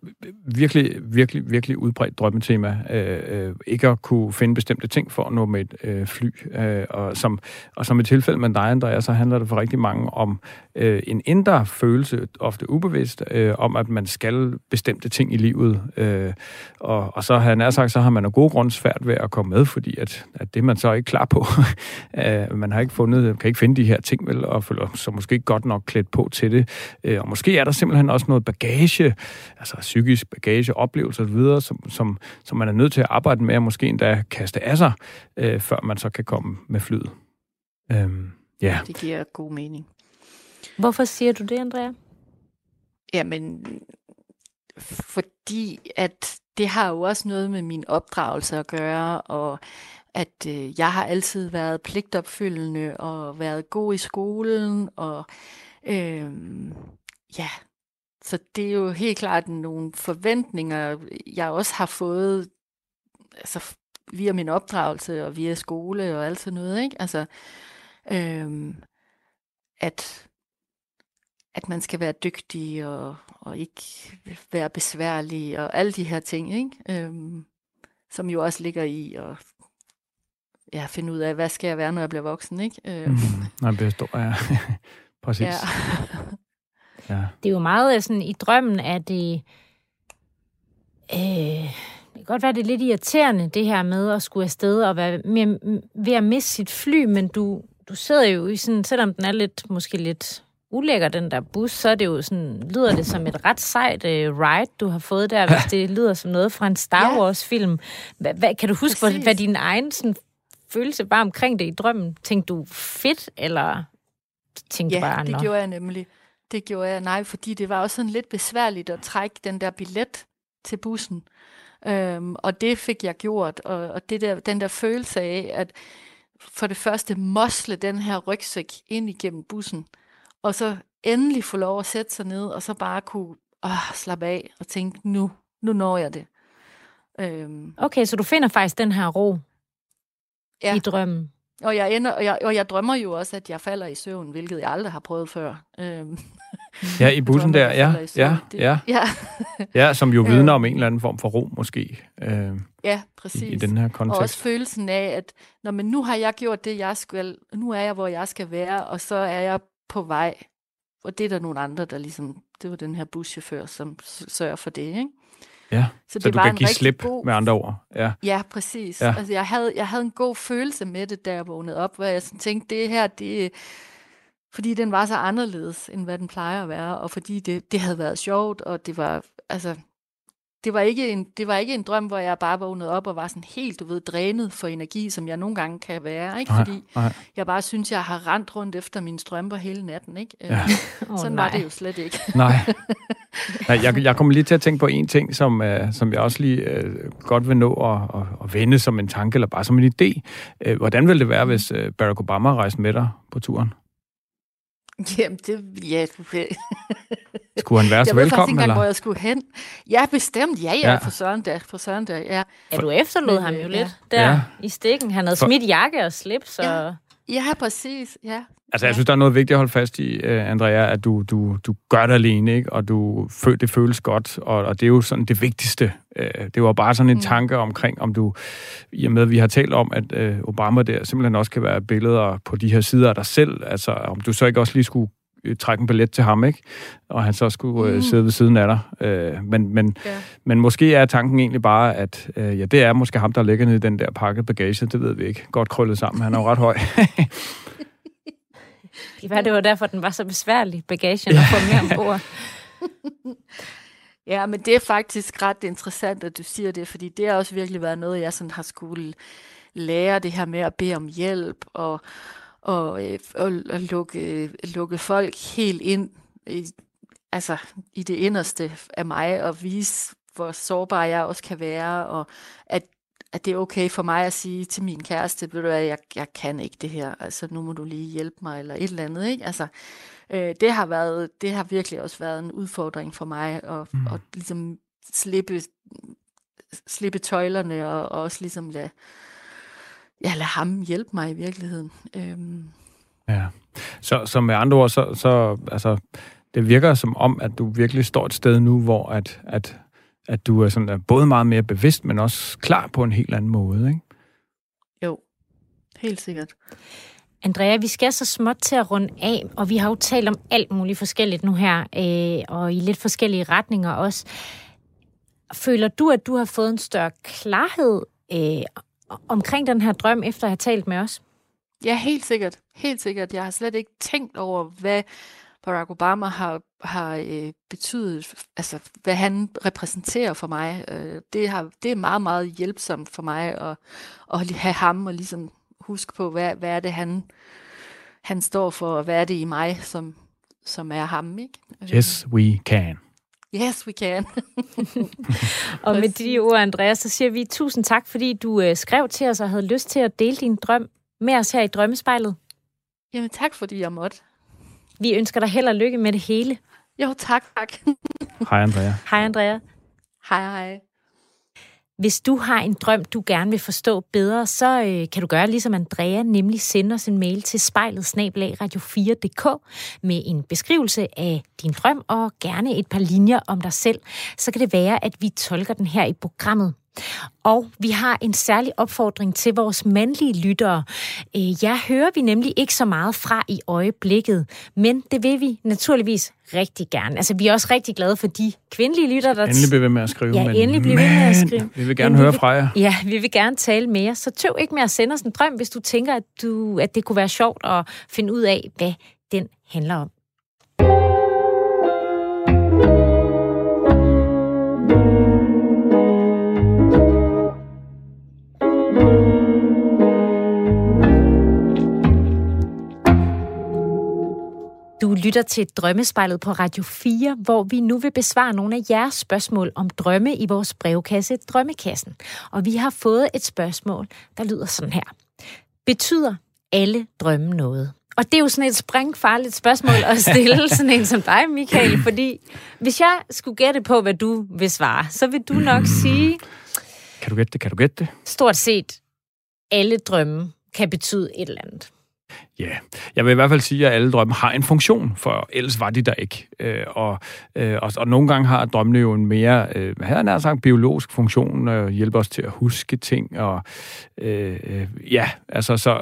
virkelig, virkelig, virkelig udbredt drømmetema. Øh, øh, ikke at kunne finde bestemte ting for at nå med et øh, fly. Øh, og, som, og som i tilfælde med dig, Andrea, så handler det for rigtig mange om øh, en indre følelse, ofte ubevidst, øh, om at man skal bestemte ting i livet. Øh, og, og så har han sagt, så har man af gode grunde svært ved at komme med, fordi at, at det er man så ikke klar på. <laughs> øh, man har ikke fundet, kan ikke finde de her ting, vel, og føler sig måske ikke godt nok klædt på til det. Øh, og måske er der simpelthen også noget bagage, altså psykisk bagage, oplevelser osv., som, som, som man er nødt til at arbejde med, og måske endda kaste af sig, øh, før man så kan komme med flyet. Øhm, ja. Det giver god mening. Hvorfor siger du det, Andrea? Jamen, fordi at det har jo også noget med min opdragelse at gøre, og at øh, jeg har altid været pligtopfyldende og været god i skolen, og øh, ja, så det er jo helt klart nogle forventninger, jeg også har fået altså, via min opdragelse og via skole og alt sådan noget, ikke? Altså, øh, at at man skal være dygtig og, og ikke være besværlig og alle de her ting, ikke? Øhm, som jo også ligger i at ja, finde ud af, hvad skal jeg være, når jeg bliver voksen, ikke? Øhm, <laughs> Mm, nej, det står ja. <laughs> Præcis. ja. <laughs> Ja. Det er jo meget sådan, i drømmen er det... Øh, det kan godt være, det er lidt irriterende, det her med at skulle afsted og være mere, ved at miste sit fly, men du, du sidder jo i sådan, selvom den er lidt, måske lidt ulækker, den der bus, så er det jo sådan, lyder det som et ret sejt uh, ride, du har fået der, hvis <laughs> det lyder som noget fra en Star Ja. Wars-film. Hvad, hvad, kan du huske, hvad, hvad din egen sådan, følelse bare omkring det i drømmen? Tænkte du fedt, eller tænkte ja, bare, det "Nå"? gjorde jeg nemlig. Det gjorde jeg, nej, fordi det var også sådan lidt besværligt at trække den der billet til bussen. Øhm, og det fik jeg gjort, og, og det der, den der følelse af, at for det første mosle den her rygsæk ind igennem bussen, og så endelig få lov at sætte sig ned, og så bare kunne åh, slappe af og tænke, nu, nu når jeg det. Øhm, Okay, så du finder faktisk den her ro Ja. i drømmen. Og, jeg ender, og, jeg, og jeg drømmer jo også, at jeg falder i søvn, hvilket jeg aldrig har prøvet før. Øhm, ja, i bussen drømmer, der, ja, i ja, Det- ja, ja, ja, som jo <laughs> vidner om en eller anden form for ro, måske, øh, ja, i, præcis. i den her Og kontekst. også følelsen af, at når, men nu har jeg gjort det, jeg skal, nu er jeg, hvor jeg skal være, og så er jeg på vej. Og det er der nogle andre, der ligesom, det var den her buschauffør, som sørger for det, ikke? Ja, Så, så det du var kan en give slip, god, med andre ord. Ja, Ja, præcis. Ja. Altså, jeg, havde, jeg havde en god følelse med det, da jeg vågnede op, hvor jeg sådan tænkte, det her, det fordi den var så anderledes, end hvad den plejer at være, og fordi det, det havde været sjovt, og det var, altså, det var, ikke en, det var ikke en drøm, hvor jeg bare vågnede op og var sådan helt, du ved, drænet for energi, som jeg nogle gange kan være, ikke? Nej, Fordi nej. jeg bare synes, jeg har rendt rundt efter mine strømper hele natten, ikke? Ja. Oh, Sådan var det jo slet ikke. Nej. <laughs> Nej jeg, jeg kommer lige til at tænke på en ting, som, uh, som jeg også lige uh, godt vil nå at, at, at vende som en tanke, eller bare som en idé. Uh, hvordan ville det være, hvis uh, Barack Obama rejste med dig på turen? <laughs> Jamen, det, ja, <laughs> Skulle han være så jeg ved faktisk ikke velkommen, engang, hvor eller? jeg skulle hen. Ja, bestemt. Ja, ja, Ja. ja. for søren da. For søren da, ja. Ja, du efterlod ham øh, jo ja. lidt der Ja. i stikken. Han havde For- smidt jakke og slips, Ja. og Ja, præcis. Ja. Altså, jeg synes, der er noget vigtigt at holde fast i, uh, Andrea, at du, du, du gør det alene, ikke? og du, fø- det føles godt, og, og det er jo sådan det vigtigste. Uh, det var bare sådan en Mm. tanke omkring, om du, i og med, at vi har talt om, at uh, Obama der simpelthen også kan være billeder på de her sider af dig selv, altså om du så ikke også lige skulle øh, trække en billet til ham, ikke? Og han så skulle øh, Mm. sidde ved siden af dig. Øh, men, men, Ja. men måske er tanken egentlig bare, at øh, ja, det er måske ham, der ligger nede i den der pakket bagage, det ved vi ikke. Godt krøllet sammen, han er jo ret høj. <laughs> det var, det var derfor, den var så besværlig, bagagen, at få med ombord. <laughs> Ja, men det er faktisk ret interessant, at du siger det, fordi det har også virkelig været noget, jeg sådan har skulle lære det her med at bede om hjælp og, og, øh, og, og lukke, lukke folk helt ind i, altså, i det inderste af mig og vise, hvor sårbar jeg også kan være, og at at det er okay for mig at sige til min kæreste, ved du hvad, jeg, jeg kan ikke det her, altså nu må du lige hjælpe mig, eller et eller andet, ikke? Altså, øh, det har været, det har virkelig også været en udfordring for mig, at, mm. at ligesom slippe, slippe tøjlerne, og, og også ligesom lade, ja, lade ham hjælpe mig i virkeligheden. Øhm. Ja, så, så med andre ord, så, så altså, det virker som om, at du virkelig står et sted nu, hvor at, at, at du er sådan, er både meget mere bevidst, men også klar på en helt anden måde, ikke? Jo, helt sikkert. Andrea, vi skal så småt til at runde af, og vi har jo talt om alt muligt forskelligt nu her, øh, og i lidt forskellige retninger også. Føler du, at du har fået en større klarhed øh, omkring den her drøm, efter at have talt med os? Ja, helt sikkert. Helt sikkert. Jeg har slet ikke tænkt over, hvad Barack Obama har, har øh, betydet, altså hvad han repræsenterer for mig. Øh, det, har, det er meget, meget hjælpsomt for mig at, at have ham og ligesom huske på, hvad, hvad er det, han, han står for, og hvad er det i mig, som, som er ham. Ikke? Yes, we can. Yes, we can. <laughs> og med de ord, Andreas, så siger vi tusind tak, fordi du øh, skrev til os og havde lyst til at dele din drøm med os her i Drømmespejlet. Jamen tak, fordi jeg måtte. Vi ønsker dig held og lykke med det hele. Jo, tak, tak. Hej, Andrea. Hej, Andrea. Hej, hej. Hvis du har en drøm, du gerne vil forstå bedre, så øh, kan du gøre ligesom Andrea, nemlig sende os en mail til spejlet radio4.dk med en beskrivelse af din drøm og gerne et par linjer om dig selv. Så kan det være, at vi tolker den her i programmet. Og vi har en særlig opfordring til vores mandlige lyttere. Øh, jeg hører vi nemlig ikke så meget fra i øjeblikket, men det vil vi naturligvis rigtig gerne. Altså, vi er også rigtig glade for de kvindelige lyttere, der... Endelig bliver ved med at skrive. Ja, men, endelig bliver ved med at skrive. Vi vil gerne men høre fra jer. Ja, vi vil gerne tale med jer. Så tøv ikke med at sende os en drøm, hvis du tænker, at, du, at det kunne være sjovt at finde ud af, hvad den handler om. Du lytter til Drømmespejlet på Radio 4, hvor vi nu vil besvare nogle af jeres spørgsmål om drømme i vores brevkasse Drømmekassen. Og vi har fået et spørgsmål, der lyder sådan her. Betyder alle drømme noget? Og det er jo sådan et springfarligt spørgsmål at stille <laughs> sådan en som dig, Michael, fordi hvis jeg skulle gætte på, hvad du vil svare, så vil du nok sige... Kan du gætte det? Kan du gætte det? Stort set alle drømme kan betyde et eller andet. Ja, yeah. jeg vil i hvert fald sige, at alle drømme har en funktion, for ellers var de der ikke. Øh, og, øh, og, og nogle gange har drømmene jo en mere, øh, her nær sagt, biologisk funktion, og øh, hjælper os til at huske ting, og øh, øh, ja, altså så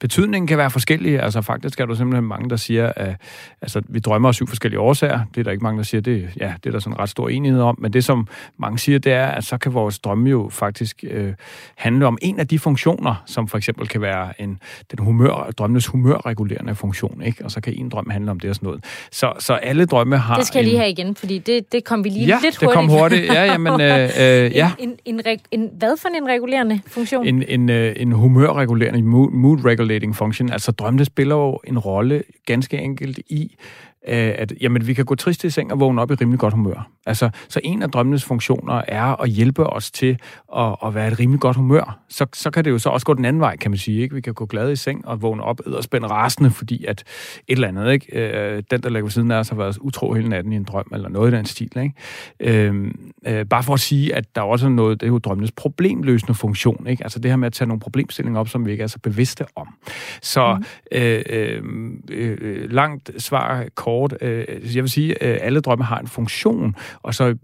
betydningen kan være forskellig. Altså faktisk er der simpelthen mange, der siger, at altså, vi drømmer af syv forskellige årsager. Det er der ikke mange, der siger, det, ja, det er der sådan ret stor enighed om, men det som mange siger, det er, at så kan vores drømme jo faktisk øh, handle om en af de funktioner, som for eksempel kan være en, den humør, drømmenes humør humørregulerende funktion, ikke? Og så kan en drøm handle om det og sådan noget. Så, så alle drømme har... Det skal jeg lige have igen, fordi det, det kom vi lige ja, lidt hurtigt. det kom hurtigt. Ja, jamen, øh, øh, <laughs> ja. En, en, en, en, hvad for en regulerende funktion? En, en, øh, en humørregulerende, mood regulating function. Altså drømmene spiller jo en rolle ganske enkelt i, at jamen, vi kan gå trist i seng og vågne op i rimelig godt humør. Altså, så en af drømmenes funktioner er at hjælpe os til at, at være et rimelig godt humør. Så, så kan det jo så også gå den anden vej, kan man sige. Ikke? Vi kan gå glade i seng og vågne op og spænde rasende, fordi at et eller andet, ikke? Øh, den, der ligger ved siden af os, har været utro hele natten i en drøm, eller noget i den stil. Ikke? Øh, øh, bare for at sige, at der også er noget, det er jo drømmenes problemløsende funktion. Ikke? Altså det her med at tage nogle problemstillinger op, som vi ikke er så bevidste om. Så mm. øh, øh, øh, langt svar, kort. Øh, jeg vil sige, at øh, alle drømme har en funktion, og så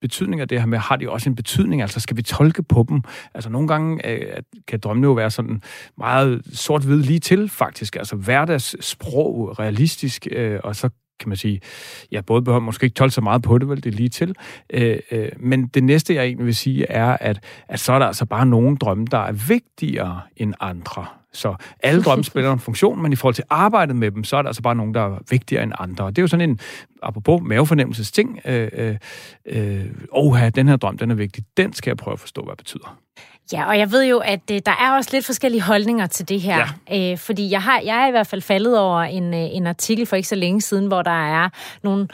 betydning af det her med, har de også en betydning? Altså, skal vi tolke på dem? Altså, nogle gange øh, kan drømmene jo være sådan meget sort-hvid lige til, faktisk. Altså, hverdagssprog, realistisk, øh, og så kan man sige, ja, både behøver måske ikke tolke så meget på det, vel, det er lige til. Øh, øh, men det næste, jeg egentlig vil sige, er, at, at så er der altså bare nogle drømme, der er vigtigere end andre. Så alle drømme <laughs> spiller en funktion, men i forhold til arbejdet med dem, så er der altså bare nogen, der er vigtigere end andre. Og det er jo sådan en, apropos mavefornemmelses ting, øh, øh, øh, oha, den her drøm, den er vigtig, den skal jeg prøve at forstå, hvad det betyder. Ja, og jeg ved jo, at øh, der er også lidt forskellige holdninger til det her. Ja. Øh, fordi jeg har, jeg er i hvert fald faldet over en, øh, en artikel for ikke så længe siden, hvor der er nogle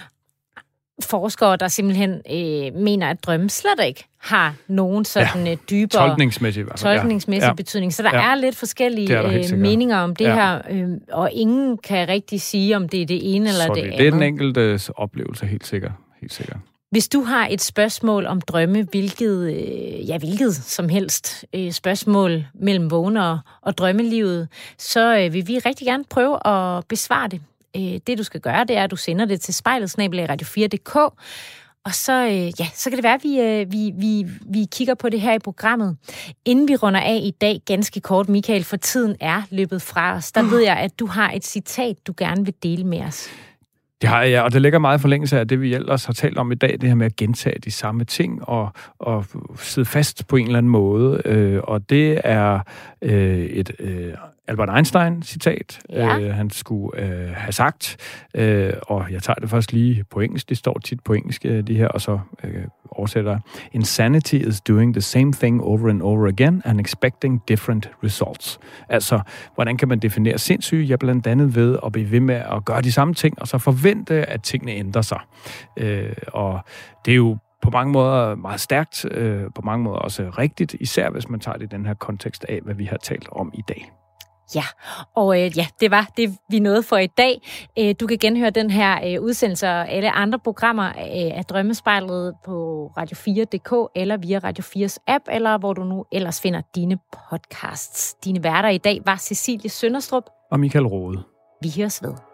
forskere, der simpelthen øh, mener, at drømme slet ikke har nogen sådan ja. dybere tolkningsmæssig, tolkningsmæssig ja. betydning. Så der ja. er lidt forskellige er øh, meninger om det ja. her, øh, og ingen kan rigtig sige, om det er det ene eller Så det, det andet. Det er den enkelte oplevelse, helt sikkert. Helt sikkert. Hvis du har et spørgsmål om drømme, hvilket, øh, ja, hvilket som helst øh, spørgsmål mellem vågner og drømmelivet, så øh, vil vi rigtig gerne prøve at besvare det. Øh, det du skal gøre, det er, at du sender det til spejlet radio4.dk, og så, øh, ja, så kan det være, at vi, øh, vi, vi, vi kigger på det her i programmet. Inden vi runder af i dag, ganske kort, Michael, for tiden er løbet fra os, der ved jeg, at du har et citat, du gerne vil dele med os. Det har jeg, ja, og det ligger meget forlængelse af det, vi ellers har talt om i dag, det her med at gentage de samme ting og, og sidde fast på en eller anden måde. Øh, og det er øh, et øh, Albert Einstein-citat, ja. øh, han skulle øh, have sagt. Øh, og jeg tager det først lige på engelsk. Det står tit på engelsk, øh, de her, og så øh, oversætter Insanity is doing the same thing over and over again and expecting different results. Altså, hvordan kan man definere sindssyge? Ja, blandt andet ved at blive ved med at gøre de samme ting, og så forvente, at tingene ændrer sig. Øh, og det er jo på mange måder meget stærkt, øh, på mange måder også rigtigt, især hvis man tager det i den her kontekst af, hvad vi har talt om i dag. Ja, og øh, ja, det var det, vi nåede for i dag. Øh, du kan genhøre den her øh, udsendelse og alle andre programmer øh, af Drømmespejlet på radio4.dk eller via Radio 4's app, eller hvor du nu ellers finder dine podcasts. Dine værter i dag var Cecilie Sønderstrup og Michael Rode. Vi høres ved.